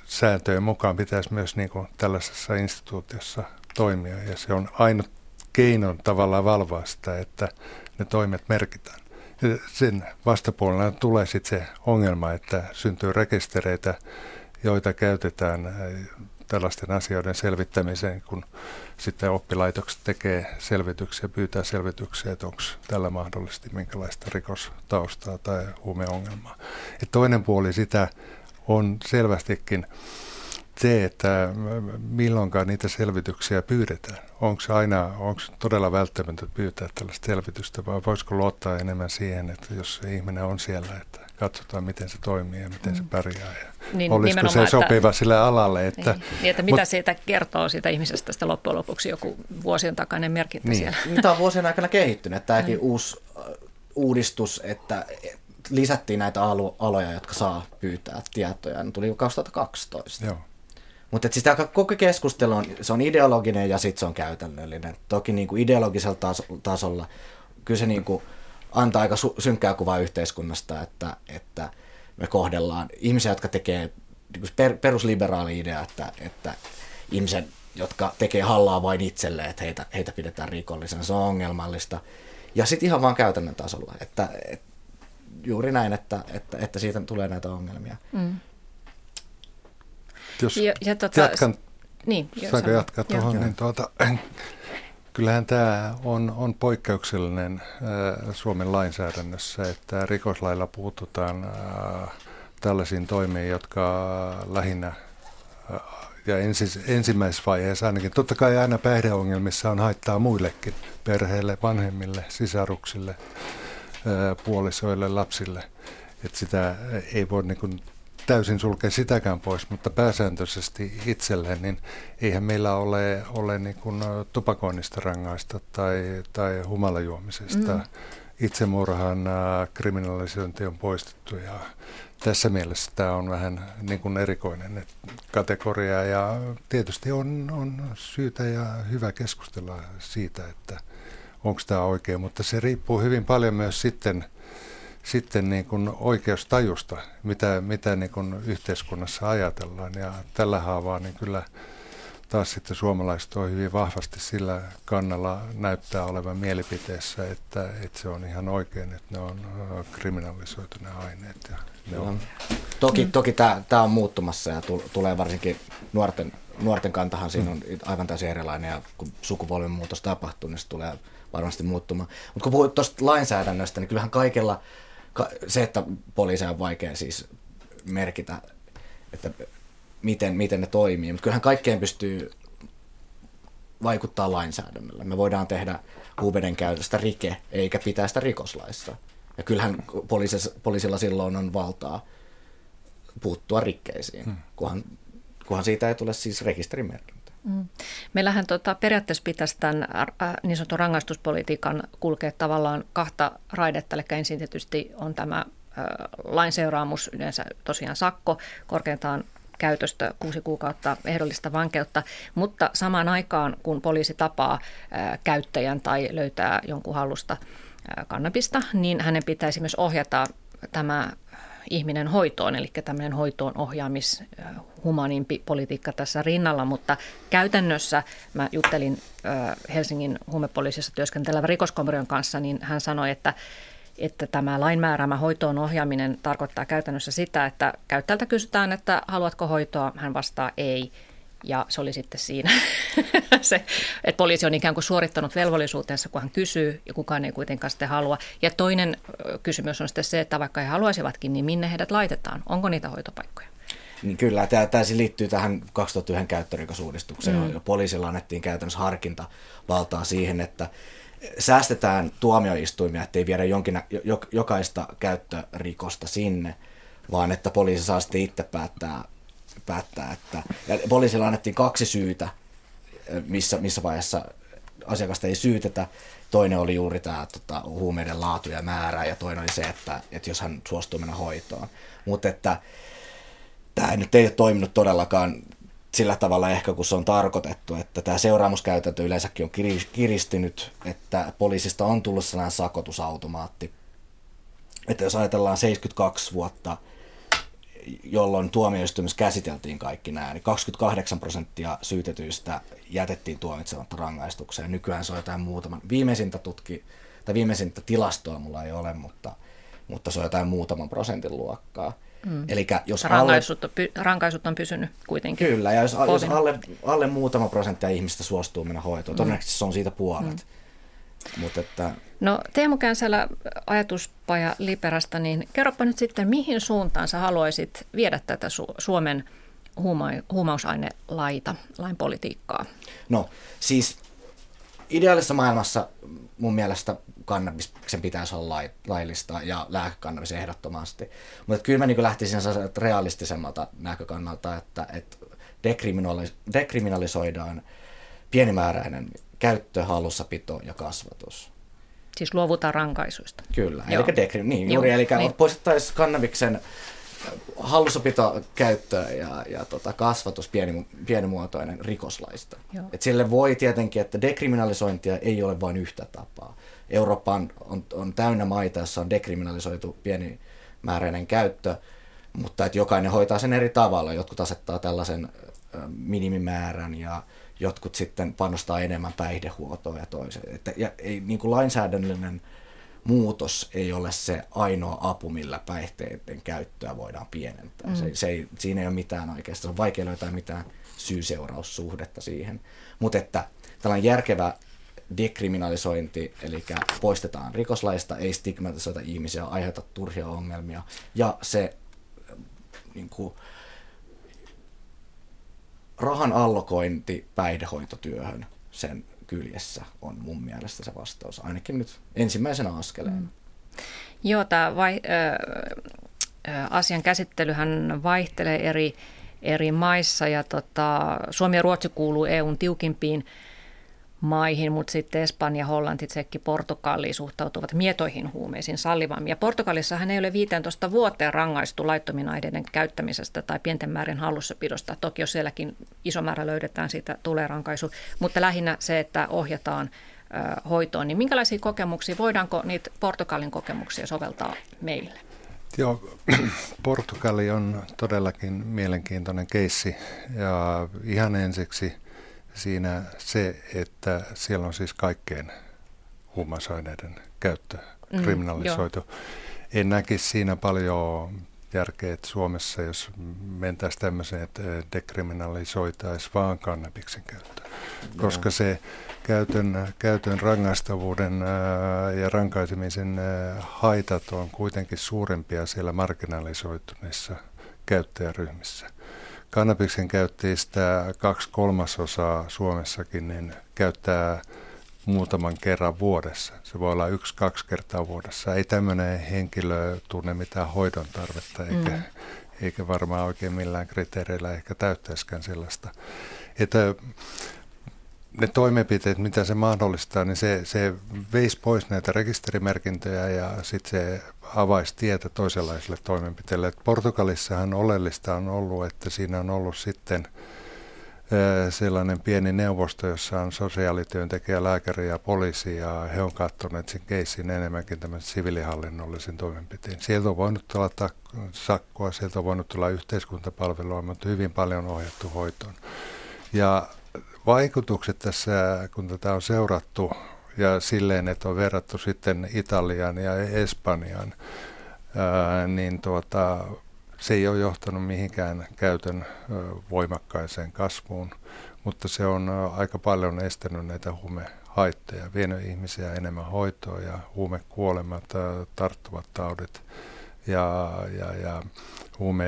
Speaker 2: sääntöjen mukaan pitäisi myös niin kuin tällaisessa instituutiossa toimia, ja se on ainut keino tavallaan valvoa sitä, että ne toimet merkitään sen vastapuolella tulee sitten se ongelma, että syntyy rekistereitä, joita käytetään tällaisten asioiden selvittämiseen, kun sitten oppilaitokset tekee selvityksiä, pyytää selvityksiä, että onko tällä mahdollisesti minkälaista rikostaustaa tai huumeongelmaa. Et toinen puoli sitä on selvästikin se, että milloinkaan niitä selvityksiä pyydetään. Onko aina, onko todella välttämätöntä pyytää tällaista selvitystä vai voisiko luottaa enemmän siihen, että jos se ihminen on siellä, että katsotaan miten se toimii ja miten mm. se pärjää. Ja niin, olisiko se sopiva että, sille alalle. Että,
Speaker 1: niin, niin että mitä mut, siitä kertoo siitä ihmisestä sitten loppujen lopuksi joku vuosien takainen merkintä niin. siellä.
Speaker 3: Tämä on vuosien aikana kehittynyt. Tämäkin mm. uusi uudistus, että lisättiin näitä aloja, jotka saa pyytää tietoja, ne tuli 2012. Joo. Mutta siis tämä koko keskustelu on, se on ideologinen ja sitten se on käytännöllinen. Toki niin kuin ideologisella taso, tasolla kyllä se niin kuin antaa aika synkkää kuvaa yhteiskunnasta, että, että me kohdellaan ihmisiä, jotka tekee niin per, perusliberaali idea, että, että ihmiset, jotka tekee hallaa vain itselleen, että heitä, heitä pidetään rikollisena, se on ongelmallista. Ja sitten ihan vaan käytännön tasolla, että, että juuri näin, että, että, että siitä tulee näitä ongelmia. Mm.
Speaker 2: Jos ja, ja tota, jatkan, niin, saanko jatkaa tuohon, niin tuota, kyllähän tämä on, on poikkeuksellinen äh, Suomen lainsäädännössä, että rikoslailla puututaan äh, tällaisiin toimiin, jotka lähinnä äh, ja ensis, ensimmäisessä vaiheessa ainakin. Totta kai aina päihdeongelmissa on haittaa muillekin, perheille, vanhemmille, sisaruksille, äh, puolisoille, lapsille. Että sitä ei voi niin täysin sulkea sitäkään pois, mutta pääsääntöisesti itselleen, niin eihän meillä ole, ole niin kuin tupakoinnista rangaista tai, tai humalajuomisesta. Mm. Itsemurhan kriminalisointi on poistettu ja tässä mielessä tämä on vähän niin kuin erikoinen kategoria ja tietysti on, on syytä ja hyvä keskustella siitä, että onko tämä oikein, mutta se riippuu hyvin paljon myös sitten – sitten niin kuin oikeustajusta, mitä, mitä niin kuin yhteiskunnassa ajatellaan. Ja tällä haavaa niin kyllä taas sitten suomalaiset on hyvin vahvasti sillä kannalla näyttää olevan mielipiteessä, että, että se on ihan oikein, että ne on kriminalisoitu ne aineet. Ja ne on.
Speaker 3: Toki, toki tämä on muuttumassa ja tulee varsinkin nuorten, nuorten kantahan siinä on aivan täysin erilainen ja kun sukupolven muutos tapahtuu, niin se tulee varmasti muuttumaan. Mutta kun puhuit tuosta lainsäädännöstä, niin kyllähän kaikella se, että poliisia on vaikea siis merkitä, että miten, miten ne toimii, mutta kyllähän kaikkeen pystyy vaikuttaa lainsäädännöllä. Me voidaan tehdä huumeiden käytöstä rike, eikä pitää sitä rikoslaissa. Ja kyllähän poliisilla silloin on valtaa puuttua rikkeisiin, hmm. kunhan, kunhan siitä ei tule siis rekisterimerkki. Mm.
Speaker 1: Meillähän tota, periaatteessa pitäisi tämän äh, niin sanotun rangaistuspolitiikan kulkea tavallaan kahta raidetta, eli ensin tietysti on tämä äh, lainseuraamus, yleensä tosiaan sakko, korkeintaan käytöstä kuusi kuukautta ehdollista vankeutta, mutta samaan aikaan, kun poliisi tapaa käyttäjän tai löytää jonkun hallusta kannabista, niin hänen pitäisi myös ohjata tämä ihminen hoitoon, eli tämmöinen hoitoon ohjaamis humanimpi politiikka tässä rinnalla, mutta käytännössä mä juttelin Helsingin huumepoliisissa työskentelevän rikoskomerion kanssa, niin hän sanoi, että että tämä lainmääräämä hoitoon ohjaaminen tarkoittaa käytännössä sitä, että käyttäjältä kysytään, että haluatko hoitoa, hän vastaa ei. Ja se oli sitten siinä, se, että poliisi on ikään kuin suorittanut velvollisuutensa, kun hän kysyy ja kukaan ei kuitenkaan sitten halua. Ja toinen kysymys on sitten se, että vaikka he haluaisivatkin, niin minne heidät laitetaan? Onko niitä hoitopaikkoja?
Speaker 3: Niin kyllä, tämä täysin liittyy tähän 2001 käyttörikosuudistukseen. Mm. Poliisilla annettiin käytännössä harkinta valtaa siihen, että säästetään tuomioistuimia, ettei viedä jonkin, jokaista käyttörikosta sinne, vaan että poliisi saa sitten itse päättää, päättää että ja poliisilla annettiin kaksi syytä, missä, missä vaiheessa asiakasta ei syytetä. Toinen oli juuri tämä tota, huumeiden laatu ja määrä ja toinen oli se, että, että jos hän suostuu mennä hoitoon. Mutta että tämä nyt ei ole toiminut todellakaan sillä tavalla ehkä, kun se on tarkoitettu, että tämä seuraamuskäytäntö yleensäkin on kiristynyt, että poliisista on tullut sellainen sakotusautomaatti. Että jos ajatellaan 72 vuotta, jolloin tuomioistuimessa käsiteltiin kaikki nämä, niin 28 prosenttia syytetyistä jätettiin tuomitsematta rangaistukseen. Nykyään se on jotain muutaman. Viimeisintä tutki, tai viimeisintä tilastoa mulla ei ole, mutta, mutta se on jotain muutaman prosentin luokkaa.
Speaker 1: Mm. Elikkä jos rankaisut, alle, on, rankaisut on pysynyt kuitenkin.
Speaker 3: Kyllä, ja jos, jos alle, alle muutama prosenttia ihmistä suostuu mennä hoitoon, mm. todennäköisesti se on siitä puolet. Mm. Mut että...
Speaker 1: No Teemu Känsälä ajatuspaja Liperasta, niin kerropa nyt sitten, mihin suuntaan sä haluaisit viedä tätä Su- Suomen huuma- huumausainelaita, lain politiikkaa?
Speaker 3: No siis ideaalisessa maailmassa mun mielestä kannabiksen pitäisi olla laillista ja lääkekannabis ehdottomasti. Mutta kyllä mä niin lähtisin realistisemmalta näkökannalta, että, että dekriminalisoidaan pienimääräinen käyttö, hallussapito ja kasvatus.
Speaker 1: Siis luovutaan rankaisuista.
Speaker 3: Kyllä, Joo. eli dekri, niin, juuri, Joo, eli niin. poistettaisiin kannabiksen hallussapito, käyttö ja, ja tota, kasvatus pieni, pienimuotoinen rikoslaista. Et sille voi tietenkin, että dekriminalisointia ei ole vain yhtä tapaa. Eurooppa on, on, on täynnä maita, jossa on dekriminalisoitu pienimääräinen käyttö, mutta että jokainen hoitaa sen eri tavalla. Jotkut asettaa tällaisen minimimäärän ja jotkut sitten panostaa enemmän päihdehuoltoon ja toiseen. Että, ja ei, niin kuin lainsäädännöllinen muutos ei ole se ainoa apu, millä päihteiden käyttöä voidaan pienentää. Mm. Se, se ei, siinä ei ole mitään oikeastaan, se on vaikea löytää mitään syy-seuraussuhdetta siihen. Mutta että tällainen järkevä dekriminalisointi, eli poistetaan rikoslaista, ei stigmatisoida ihmisiä, aiheuta turhia ongelmia. Ja se niin kuin, rahan allokointi päihdehoitotyöhön sen kyljessä on mun mielestä se vastaus, ainakin nyt ensimmäisenä askeleen. Mm.
Speaker 1: Joo, tämä vai, äh, asian käsittelyhän vaihtelee eri, eri maissa ja tota, Suomi ja Ruotsi kuuluu EUn tiukimpiin maihin, mutta sitten Espanja, Hollanti, Tsekki, Portugali suhtautuvat mietoihin huumeisiin sallivammin. Ja Portugalissa ei ole 15 vuoteen rangaistu laittomien aineiden käyttämisestä tai pienten määrin hallussapidosta. Toki jos sielläkin iso määrä löydetään, siitä tulee rankaisu. Mutta lähinnä se, että ohjataan hoitoon, niin minkälaisia kokemuksia, voidaanko niitä Portugalin kokemuksia soveltaa meille?
Speaker 2: Joo, Portugali on todellakin mielenkiintoinen keissi ja ihan ensiksi – siinä se, että siellä on siis kaikkeen huumausaineiden käyttö mm, kriminalisoitu. Mm, en näkisi siinä paljon järkeä, että Suomessa, jos mentäisiin tämmöiseen, että dekriminalisoitaisiin vaan kannabiksen käyttö. Koska se käytön, käytön rangaistavuuden ää, ja rankaisemisen ää, haitat on kuitenkin suurempia siellä marginalisoituneissa käyttäjäryhmissä kannabiksen käyttäjistä kaksi kolmasosaa Suomessakin niin käyttää muutaman kerran vuodessa. Se voi olla yksi, kaksi kertaa vuodessa. Ei tämmöinen henkilö tunne mitään hoidon tarvetta, eikä, mm. eikä varmaan oikein millään kriteereillä ehkä täyttäisikään sellaista. Että ne toimenpiteet, mitä se mahdollistaa, niin se, se veisi pois näitä rekisterimerkintöjä ja sitten se avaisi tietä toisenlaisille toimenpiteille. Et Portugalissahan oleellista on ollut, että siinä on ollut sitten sellainen pieni neuvosto, jossa on sosiaalityöntekijä, lääkäri ja poliisi, ja he on katsoneet sen keissin enemmänkin tämän siviilihallinnollisen toimenpiteen. Sieltä on voinut tulla sakkoa, sieltä on voinut tulla yhteiskuntapalvelua, mutta hyvin paljon ohjattu hoitoon. Ja vaikutukset tässä, kun tätä on seurattu ja silleen, että on verrattu sitten Italiaan ja Espanjaan, ää, niin tuota, se ei ole johtanut mihinkään käytön voimakkaiseen kasvuun, mutta se on aika paljon estänyt näitä huumehaittoja, vienyt ihmisiä enemmän hoitoa ja huumekuolemat, tarttuvat taudit ja, ja, ja huume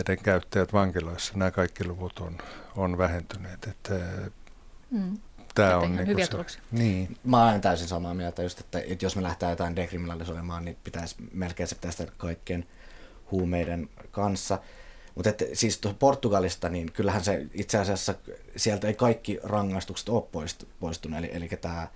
Speaker 2: eden käyttäjät vankiloissa, nämä kaikki luvut on, on vähentyneet. Että,
Speaker 1: mm. Tämä on niin hyviä se, tuloksia.
Speaker 3: Niin. Mä olen täysin samaa mieltä, just, että, että jos me lähdetään jotain dekriminalisoimaan, niin pitäisi melkein se pitäisi kaikkien huumeiden kanssa. Mutta siis Portugalista, niin kyllähän se itse asiassa, sieltä ei kaikki rangaistukset ole poistuneet, eli, eli tämä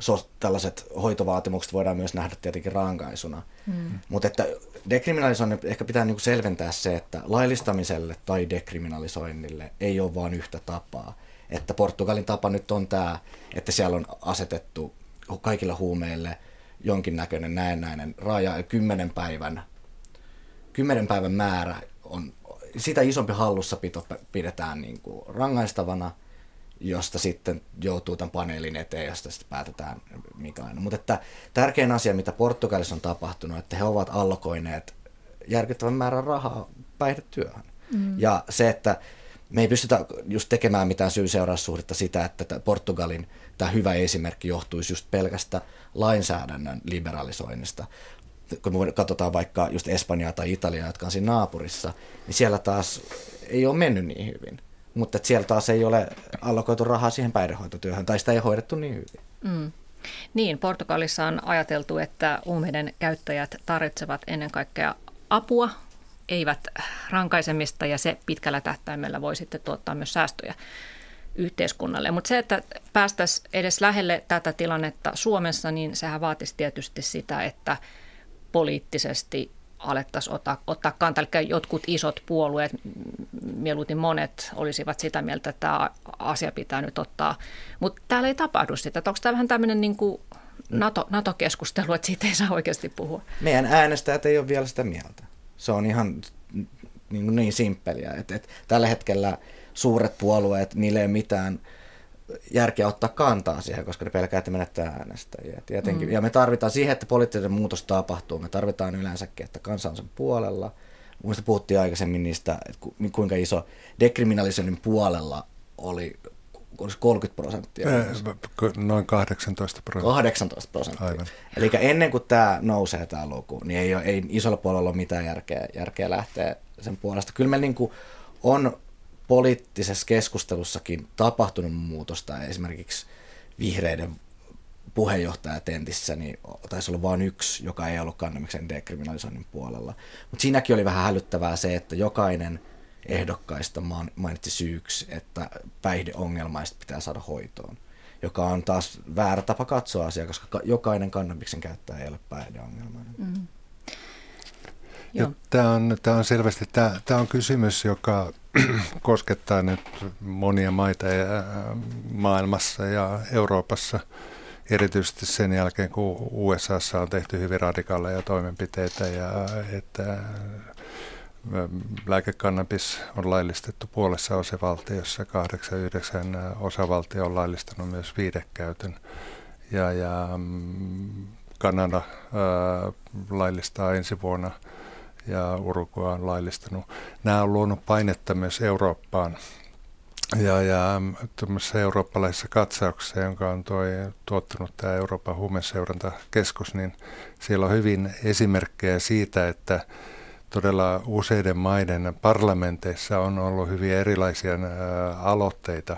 Speaker 3: so, tällaiset hoitovaatimukset voidaan myös nähdä tietenkin rankaisuna. Mm. Mutta että dekriminalisoinnin ehkä pitää niinku selventää se, että laillistamiselle tai dekriminalisoinnille ei ole vain yhtä tapaa. Että Portugalin tapa nyt on tämä, että siellä on asetettu kaikilla huumeille jonkinnäköinen näennäinen raja ja kymmenen päivän, kymmenen päivän määrä on, sitä isompi hallussapito pidetään niin kuin rangaistavana, josta sitten joutuu tämän paneelin eteen, josta sitten päätetään mikä on. Mutta että tärkein asia, mitä Portugalissa on tapahtunut, että he ovat allokoineet järkyttävän määrän rahaa päihdetyöhön. Mm. Ja se, että me ei pystytä just tekemään mitään syy-seuraussuhdetta sitä, että Portugalin tämä hyvä esimerkki johtuisi just pelkästä lainsäädännön liberalisoinnista. Kun me katsotaan vaikka just Espanjaa tai Italiaa, jotka on siinä naapurissa, niin siellä taas ei ole mennyt niin hyvin. Mutta siellä taas ei ole allokoitu rahaa siihen päihdehoitotyöhön, tai sitä ei hoidettu niin hyvin. Mm.
Speaker 1: Niin, Portugalissa on ajateltu, että huumeiden käyttäjät tarvitsevat ennen kaikkea apua eivät rankaisemista ja se pitkällä tähtäimellä voi sitten tuottaa myös säästöjä yhteiskunnalle. Mutta se, että päästäisiin edes lähelle tätä tilannetta Suomessa, niin sehän vaatisi tietysti sitä, että poliittisesti alettaisiin ottaa, ottaa kantaa. Eli jotkut isot puolueet, mieluiten monet, olisivat sitä mieltä, että tämä asia pitää nyt ottaa. Mutta täällä ei tapahdu sitä. Onko tämä vähän tämmöinen niin kuin NATO, NATO-keskustelu, että siitä ei saa oikeasti puhua?
Speaker 3: Meidän äänestäjät ei ole vielä sitä mieltä. Se on ihan niin, niin simppeliä, että, että tällä hetkellä suuret puolueet, niille ei mitään järkeä ottaa kantaa siihen, koska ne pelkää, että menettää äänestäjiä. Tietenkin. Mm. Ja me tarvitaan siihen, että poliittinen muutos tapahtuu. Me tarvitaan yleensäkin, että kansa on sen puolella. Muista puhuttiin aikaisemmin niistä, että kuinka iso dekriminalisoinnin puolella oli 30 prosenttia.
Speaker 2: Noin 18 prosenttia.
Speaker 3: 18 prosenttia. Aivan. Eli ennen kuin tämä nousee tämä luku, niin ei, ole, ei isolla puolella ole mitään järkeä, järkeä lähteä sen puolesta. Kyllä meillä niin on poliittisessa keskustelussakin tapahtunut muutosta. Esimerkiksi vihreiden puheenjohtajatentissä niin taisi olla vain yksi, joka ei ollut kannamiksen dekriminalisoinnin puolella. Mutta siinäkin oli vähän hälyttävää se, että jokainen – ehdokkaista mainitsi syyksi, että päihdeongelmaista pitää saada hoitoon, joka on taas väärä tapa katsoa asiaa, koska jokainen kannabiksen käyttäjä ei ole päihdeongelmainen. Mm.
Speaker 2: Tämä on, tämä on selvästi tämä, tämä on kysymys, joka koskettaa nyt monia maita ja, maailmassa ja Euroopassa, erityisesti sen jälkeen, kun USAssa on tehty hyvin radikaaleja toimenpiteitä ja että Lääkekannabis on laillistettu puolessa osavaltiossa, kahdeksan yhdeksän osavaltio on laillistanut myös viidekäytön. Ja, ja mm, Kanada ää, laillistaa ensi vuonna ja Uruguay on laillistanut. Nämä on luonut painetta myös Eurooppaan. Ja, ja tuommoisessa eurooppalaisessa katsauksessa, jonka on toi, tuottanut tämä Euroopan huumeseurantakeskus, niin siellä on hyvin esimerkkejä siitä, että todella useiden maiden parlamenteissa on ollut hyvin erilaisia aloitteita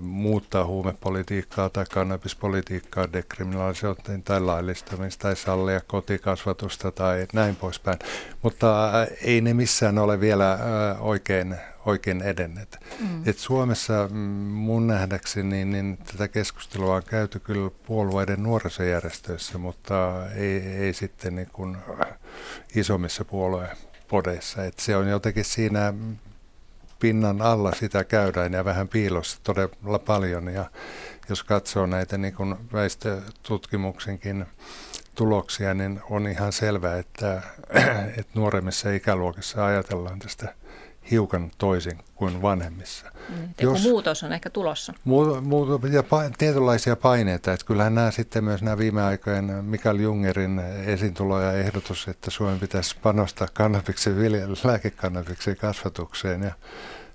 Speaker 2: muuttaa huumepolitiikkaa tai kannabispolitiikkaa, dekriminalisointiin tai laillistamista tai sallia kotikasvatusta tai näin poispäin. Mutta ei ne missään ole vielä oikein, oikein edenneet. Mm. Et Suomessa mm, mun nähdäkseni niin, niin tätä keskustelua on käyty kyllä puolueiden nuorisojärjestöissä, mutta ei, ei sitten niin kuin isommissa puoluepodeissa. Et se on jotenkin siinä pinnan alla sitä käydään ja vähän piilossa todella paljon. Ja jos katsoo näitä niin kuin väestötutkimuksenkin tuloksia, niin on ihan selvää, että, että nuoremmissa ikäluokissa ajatellaan tästä hiukan toisin kuin vanhemmissa.
Speaker 1: Mm, Jos, muutos on ehkä tulossa.
Speaker 2: Mu, mu, ja pa, tietynlaisia paineita. Että kyllähän nämä sitten myös nämä viime aikojen Mikael Jungerin esiintulo ja ehdotus, että Suomen pitäisi panostaa kannabiksen lääkekannabiksen kasvatukseen ja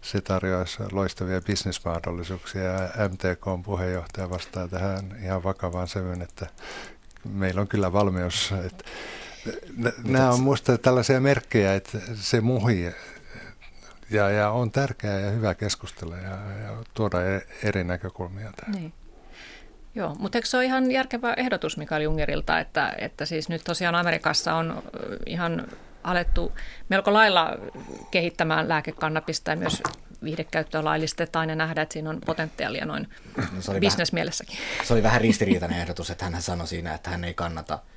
Speaker 2: se tarjoaisi loistavia bisnesmahdollisuuksia. Ja MTK on puheenjohtaja vastaa tähän ihan vakavaan sävyyn, että meillä on kyllä valmius. Että nämä on minusta tällaisia merkkejä, että se muhi ja, ja on tärkeää ja hyvä keskustella ja, ja tuoda e, eri näkökulmia tähän. Niin.
Speaker 1: Joo, mutta eikö se ole ihan järkevä ehdotus Mikael Jungerilta, että, että siis nyt tosiaan Amerikassa on ihan alettu melko lailla kehittämään lääkekannapista ja myös viihdekäyttöä laillistetaan ja nähdään, että siinä on potentiaalia noin no, bisnesmielessäkin.
Speaker 3: Se oli vähän ristiriitainen ehdotus, että hän sanoi siinä, että hän ei kannata –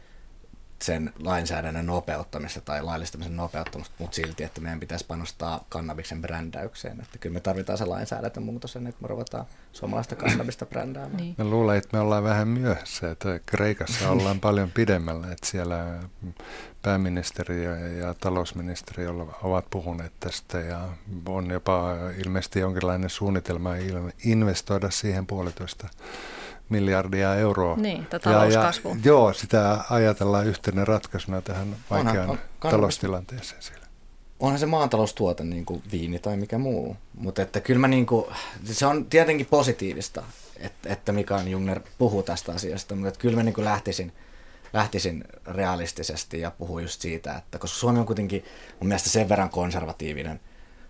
Speaker 3: sen lainsäädännön nopeuttamista tai laillistamisen nopeuttamista, mutta silti, että meidän pitäisi panostaa kannabiksen brändäykseen. Että kyllä me tarvitaan se lainsäädäntömuutos ennen kuin me ruvetaan suomalaista kannabista brändäämään. Niin.
Speaker 2: Mä luulen, että me ollaan vähän myöhässä, että Kreikassa ollaan paljon pidemmällä, että siellä pääministeri ja talousministeri ovat puhuneet tästä ja on jopa ilmeisesti jonkinlainen suunnitelma investoida siihen puolitoista miljardia euroa.
Speaker 1: Niin, ja, ja,
Speaker 2: joo, sitä ajatellaan yhtenä ratkaisuna tähän vaikeaan on, on, taloustilanteeseen siellä.
Speaker 3: Onhan se maataloustuote niin kuin viini tai mikä muu, mutta että kyllä mä niin kuin, se on tietenkin positiivista, että, että Mikael Jungner puhuu tästä asiasta, mutta että kyllä mä niin kuin lähtisin, lähtisin realistisesti ja puhuu just siitä, että koska Suomi on kuitenkin mun mielestä sen verran konservatiivinen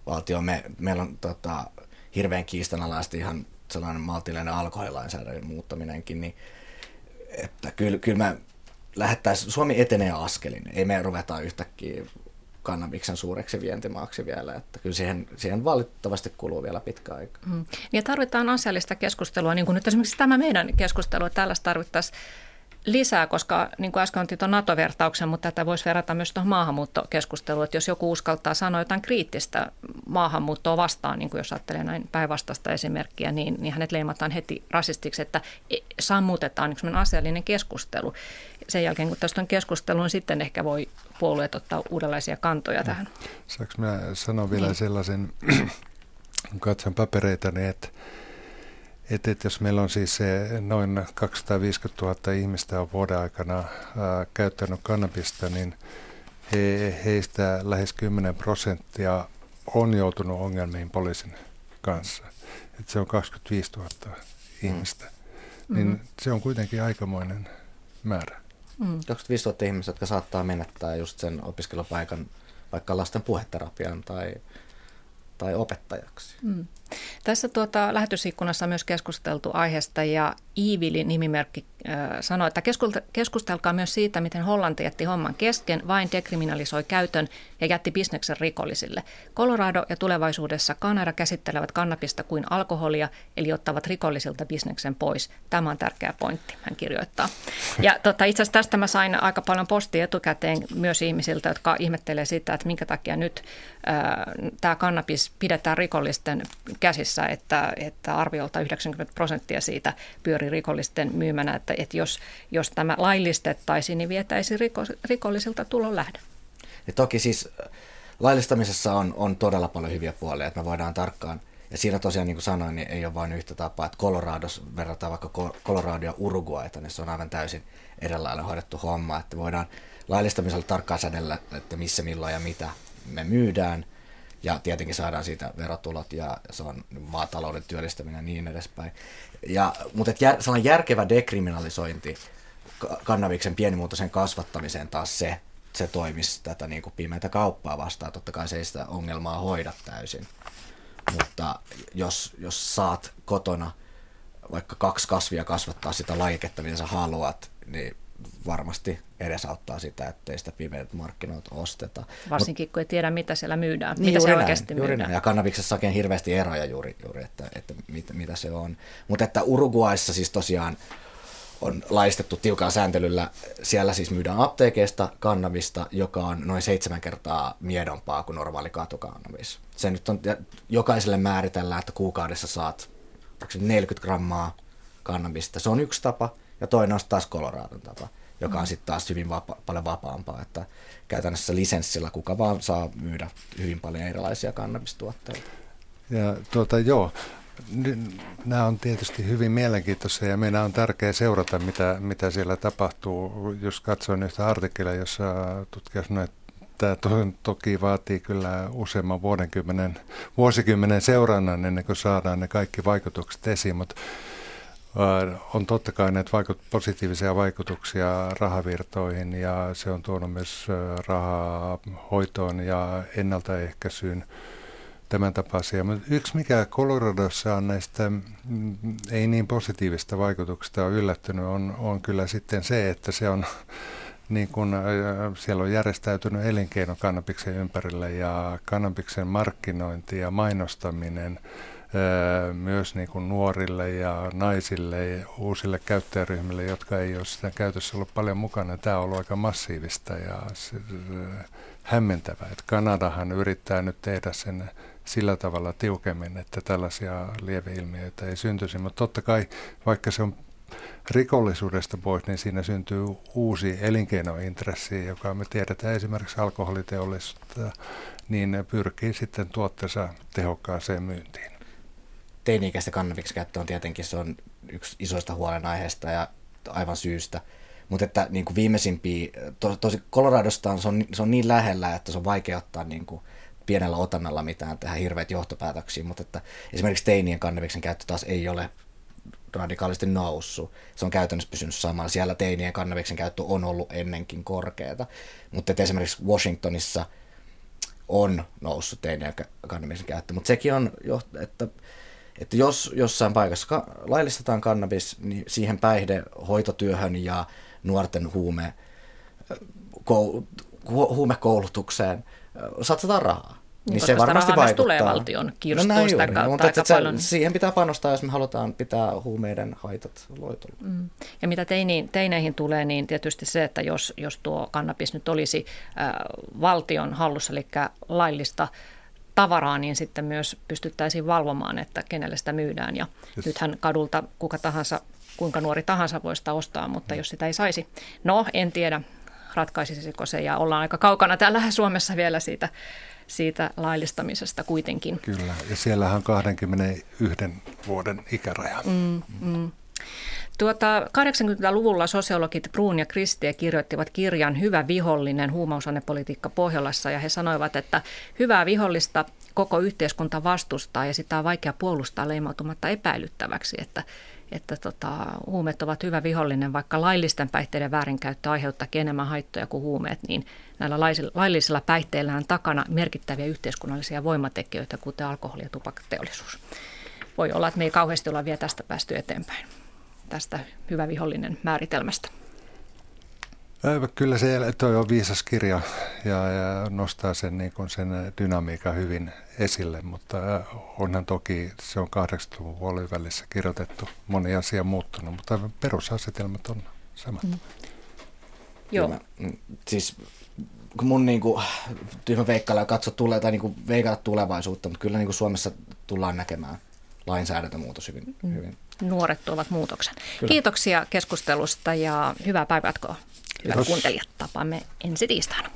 Speaker 3: valtio, me, meillä on tota, hirveän kiistanalaisesti ihan sellainen maltillinen alkoholilainsäädännön muuttaminenkin, niin että kyllä, kyllä me lähettäisiin, Suomi etenee askelin, ei me ruveta yhtäkkiä kannabiksen suureksi vientimaaksi vielä, että kyllä siihen, siihen valitettavasti kuluu vielä pitkä aika. Mm.
Speaker 1: Ja tarvitaan asiallista keskustelua, niin kuin nyt esimerkiksi tämä meidän keskustelu, tällaista tarvittaisiin lisää, koska niin kuin äsken otin tuon NATO-vertauksen, mutta tätä voisi verrata myös tuohon maahanmuuttokeskusteluun, että jos joku uskaltaa sanoa jotain kriittistä maahanmuuttoa vastaan, niin kuin jos ajattelee näin päinvastaista esimerkkiä, niin, niin hänet leimataan heti rasistiksi, että e, sammutetaan yksi asiallinen keskustelu. Sen jälkeen, kun tästä on keskustelu, niin sitten ehkä voi puolueet ottaa uudenlaisia kantoja tähän.
Speaker 2: Saanko minä sanoa vielä niin. sellaisen, kun katson papereita, niin että että, että jos meillä on siis se noin 250 000 ihmistä on vuoden aikana ää, käyttänyt kannabista, niin he, heistä lähes 10 prosenttia on joutunut ongelmiin poliisin kanssa. Että se on 25 000 ihmistä. Mm. Niin mm-hmm. se on kuitenkin aikamoinen määrä.
Speaker 3: Mm. 25 000 ihmistä, jotka saattaa menettää just sen opiskelupaikan vaikka lasten puheterapian tai, tai opettajaksi. Mm.
Speaker 1: Tässä tuota, lähetysikkunassa on myös keskusteltu aiheesta ja Iivili nimimerkki äh, sanoi, että keskustelkaa myös siitä, miten Hollanti jätti homman kesken, vain dekriminalisoi käytön ja jätti bisneksen rikollisille. Colorado ja tulevaisuudessa Kanada käsittelevät kannabista kuin alkoholia, eli ottavat rikollisilta bisneksen pois. Tämä on tärkeä pointti, hän kirjoittaa. Ja tota, itse asiassa tästä mä sain aika paljon postia etukäteen myös ihmisiltä, jotka ihmettelee sitä, että minkä takia nyt äh, tämä kannabis pidetään rikollisten käsissä, että, että arviolta 90 prosenttia siitä pyörii rikollisten myymänä, että, että jos, jos tämä laillistettaisiin, niin vietäisi riko, rikollisilta tulon lähde.
Speaker 3: Ja toki siis äh, laillistamisessa on, on todella paljon hyviä puolia, että me voidaan tarkkaan ja siinä tosiaan, niin kuin sanoin, niin ei ole vain yhtä tapaa, että Colorados verrataan vaikka Colorado ja Uruguayta, niin se on aivan täysin erilainen hoidettu homma, että voidaan laillistamisella tarkkaan säädellä, että missä, milloin ja mitä me myydään – ja tietenkin saadaan siitä verotulot ja se on maatalouden työllistäminen ja niin edespäin. Ja, mutta et jär, sellainen järkevä dekriminalisointi kannabiksen pienimuotoisen kasvattamiseen taas se, se toimisi tätä niin kuin pimeätä kauppaa vastaan. Totta kai se ei sitä ongelmaa hoida täysin. mutta jos, jos saat kotona vaikka kaksi kasvia kasvattaa sitä lajiketta, mitä sä haluat, niin varmasti edesauttaa sitä, ettei sitä pimeät markkinoita osteta.
Speaker 1: Varsinkin kun ei tiedä, mitä siellä myydään, niin, mitä se oikeasti
Speaker 3: näin,
Speaker 1: myydään. Näin.
Speaker 3: Ja kannabiksessa on hirveästi eroja juuri, juuri että, että mit, mitä se on. Mutta että Uruguayssa siis tosiaan on laistettu tiukalla sääntelyllä. Siellä siis myydään apteekeista kannabista, joka on noin seitsemän kertaa miedompaa kuin normaali katukannabis. Se nyt on, jokaiselle määritellään, että kuukaudessa saat 40 grammaa kannabista. Se on yksi tapa, ja toinen on taas Coloradon tapa, joka on sitten taas hyvin vapa- paljon vapaampaa, että käytännössä lisenssillä kuka vaan saa myydä hyvin paljon erilaisia kannabistuotteita.
Speaker 2: Ja tuota, joo, Nämä on tietysti hyvin mielenkiintoisia ja meidän on tärkeää seurata, mitä, mitä siellä tapahtuu. Jos katsoin yhtä artikkelia, jossa tutkija sanoi, että tämä to, toki vaatii kyllä useamman vuosikymmenen seurannan ennen kuin saadaan ne kaikki vaikutukset esiin, mutta on totta kai näitä vaikut, positiivisia vaikutuksia rahavirtoihin ja se on tuonut myös rahaa hoitoon ja ennaltaehkäisyyn tämän tapaisia. Mutta yksi mikä Coloradossa on näistä mm, ei niin positiivista vaikutuksista on yllättynyt on, on kyllä sitten se, että se on niin kun, siellä on järjestäytynyt elinkeino kannabiksen ympärille ja kannabiksen markkinointi ja mainostaminen myös niin kuin nuorille ja naisille ja uusille käyttäjäryhmille, jotka ei ole sitä käytössä ollut paljon mukana. Tämä on ollut aika massiivista ja se, hämmentävää. Että Kanadahan yrittää nyt tehdä sen sillä tavalla tiukemmin, että tällaisia lieveilmiöitä ei syntyisi. Mutta totta kai, vaikka se on rikollisuudesta pois, niin siinä syntyy uusi elinkeinointressi, joka me tiedetään esimerkiksi alkoholiteollisuutta, niin pyrkii sitten tuotteensa tehokkaaseen myyntiin.
Speaker 3: Teini-ikäisten kannabiksen käyttö on tietenkin se on yksi isoista huolenaiheista ja aivan syystä. Mutta että niin kuin viimeisimpiä, to, tosi Coloradosta on, se, on, se on niin lähellä, että se on vaikea ottaa niin kuin pienellä otannalla mitään tehdä hirveät johtopäätöksiä, mutta että esimerkiksi teinien kannabiksen käyttö taas ei ole radikaalisti noussut. Se on käytännössä pysynyt samalla. Siellä teinien kannabiksen käyttö on ollut ennenkin korkeata. Mutta että esimerkiksi Washingtonissa on noussut teinien kannabiksen käyttö. Mutta sekin on, että, että jos jossain paikassa laillistetaan kannabis, niin siihen päihdehoitotyöhön ja nuorten huume, huumekoulutukseen satsataan rahaa.
Speaker 1: Niin, niin se varmasti vaikuttaa. tulee valtion kirstuista no
Speaker 3: sitä kautta mutta aika paljon. Siihen pitää panostaa, jos me halutaan pitää huumeiden haitat loitolla. Mm.
Speaker 1: Ja mitä teini, teineihin tulee, niin tietysti se, että jos, jos tuo kannabis nyt olisi äh, valtion hallussa, eli laillista tavaraa, niin sitten myös pystyttäisiin valvomaan, että kenelle sitä myydään. Ja yes. nythän kadulta kuka tahansa, kuinka nuori tahansa voi sitä ostaa, mutta mm. jos sitä ei saisi. No, en tiedä, ratkaisisiko se, ja ollaan aika kaukana täällä Suomessa vielä siitä siitä laillistamisesta kuitenkin.
Speaker 2: Kyllä, ja siellähän on 21 vuoden ikäraja. Mm, mm.
Speaker 1: Tuota, 80-luvulla sosiologit Bruun ja Kristie kirjoittivat kirjan Hyvä vihollinen, huumausainepolitiikka Pohjolassa, ja he sanoivat, että hyvää vihollista koko yhteiskunta vastustaa ja sitä on vaikea puolustaa leimautumatta epäilyttäväksi, että että tota, huumeet ovat hyvä vihollinen, vaikka laillisten päihteiden väärinkäyttö aiheuttaa enemmän haittoja kuin huumeet, niin näillä laillisilla päihteillä on takana merkittäviä yhteiskunnallisia voimatekijöitä, kuten alkoholi- ja tupakkateollisuus. Voi olla, että me ei kauheasti olla vielä tästä päästy eteenpäin, tästä hyvä vihollinen määritelmästä.
Speaker 2: Kyllä se toi on viisas kirja ja, ja nostaa sen, niin kuin sen dynamiikan hyvin esille, mutta onhan toki se on 80-luvun puolivälissä kirjoitettu, moni asia muuttunut, mutta perusasetelmat on samat. Mm.
Speaker 3: Joo. Mä, mm, siis kun mun niin kuin, tyhmä veikkailla katso tulee, tai niin kuin, veikata tulevaisuutta, mutta kyllä niin kuin Suomessa tullaan näkemään lainsäädäntömuutos hyvin, mm. hyvin.
Speaker 1: Nuoret tuovat muutoksen. Kyllä. Kiitoksia keskustelusta ja hyvää päivänjatkoa. Hyvät kuuntelijat, tapaamme ensi tiistaina.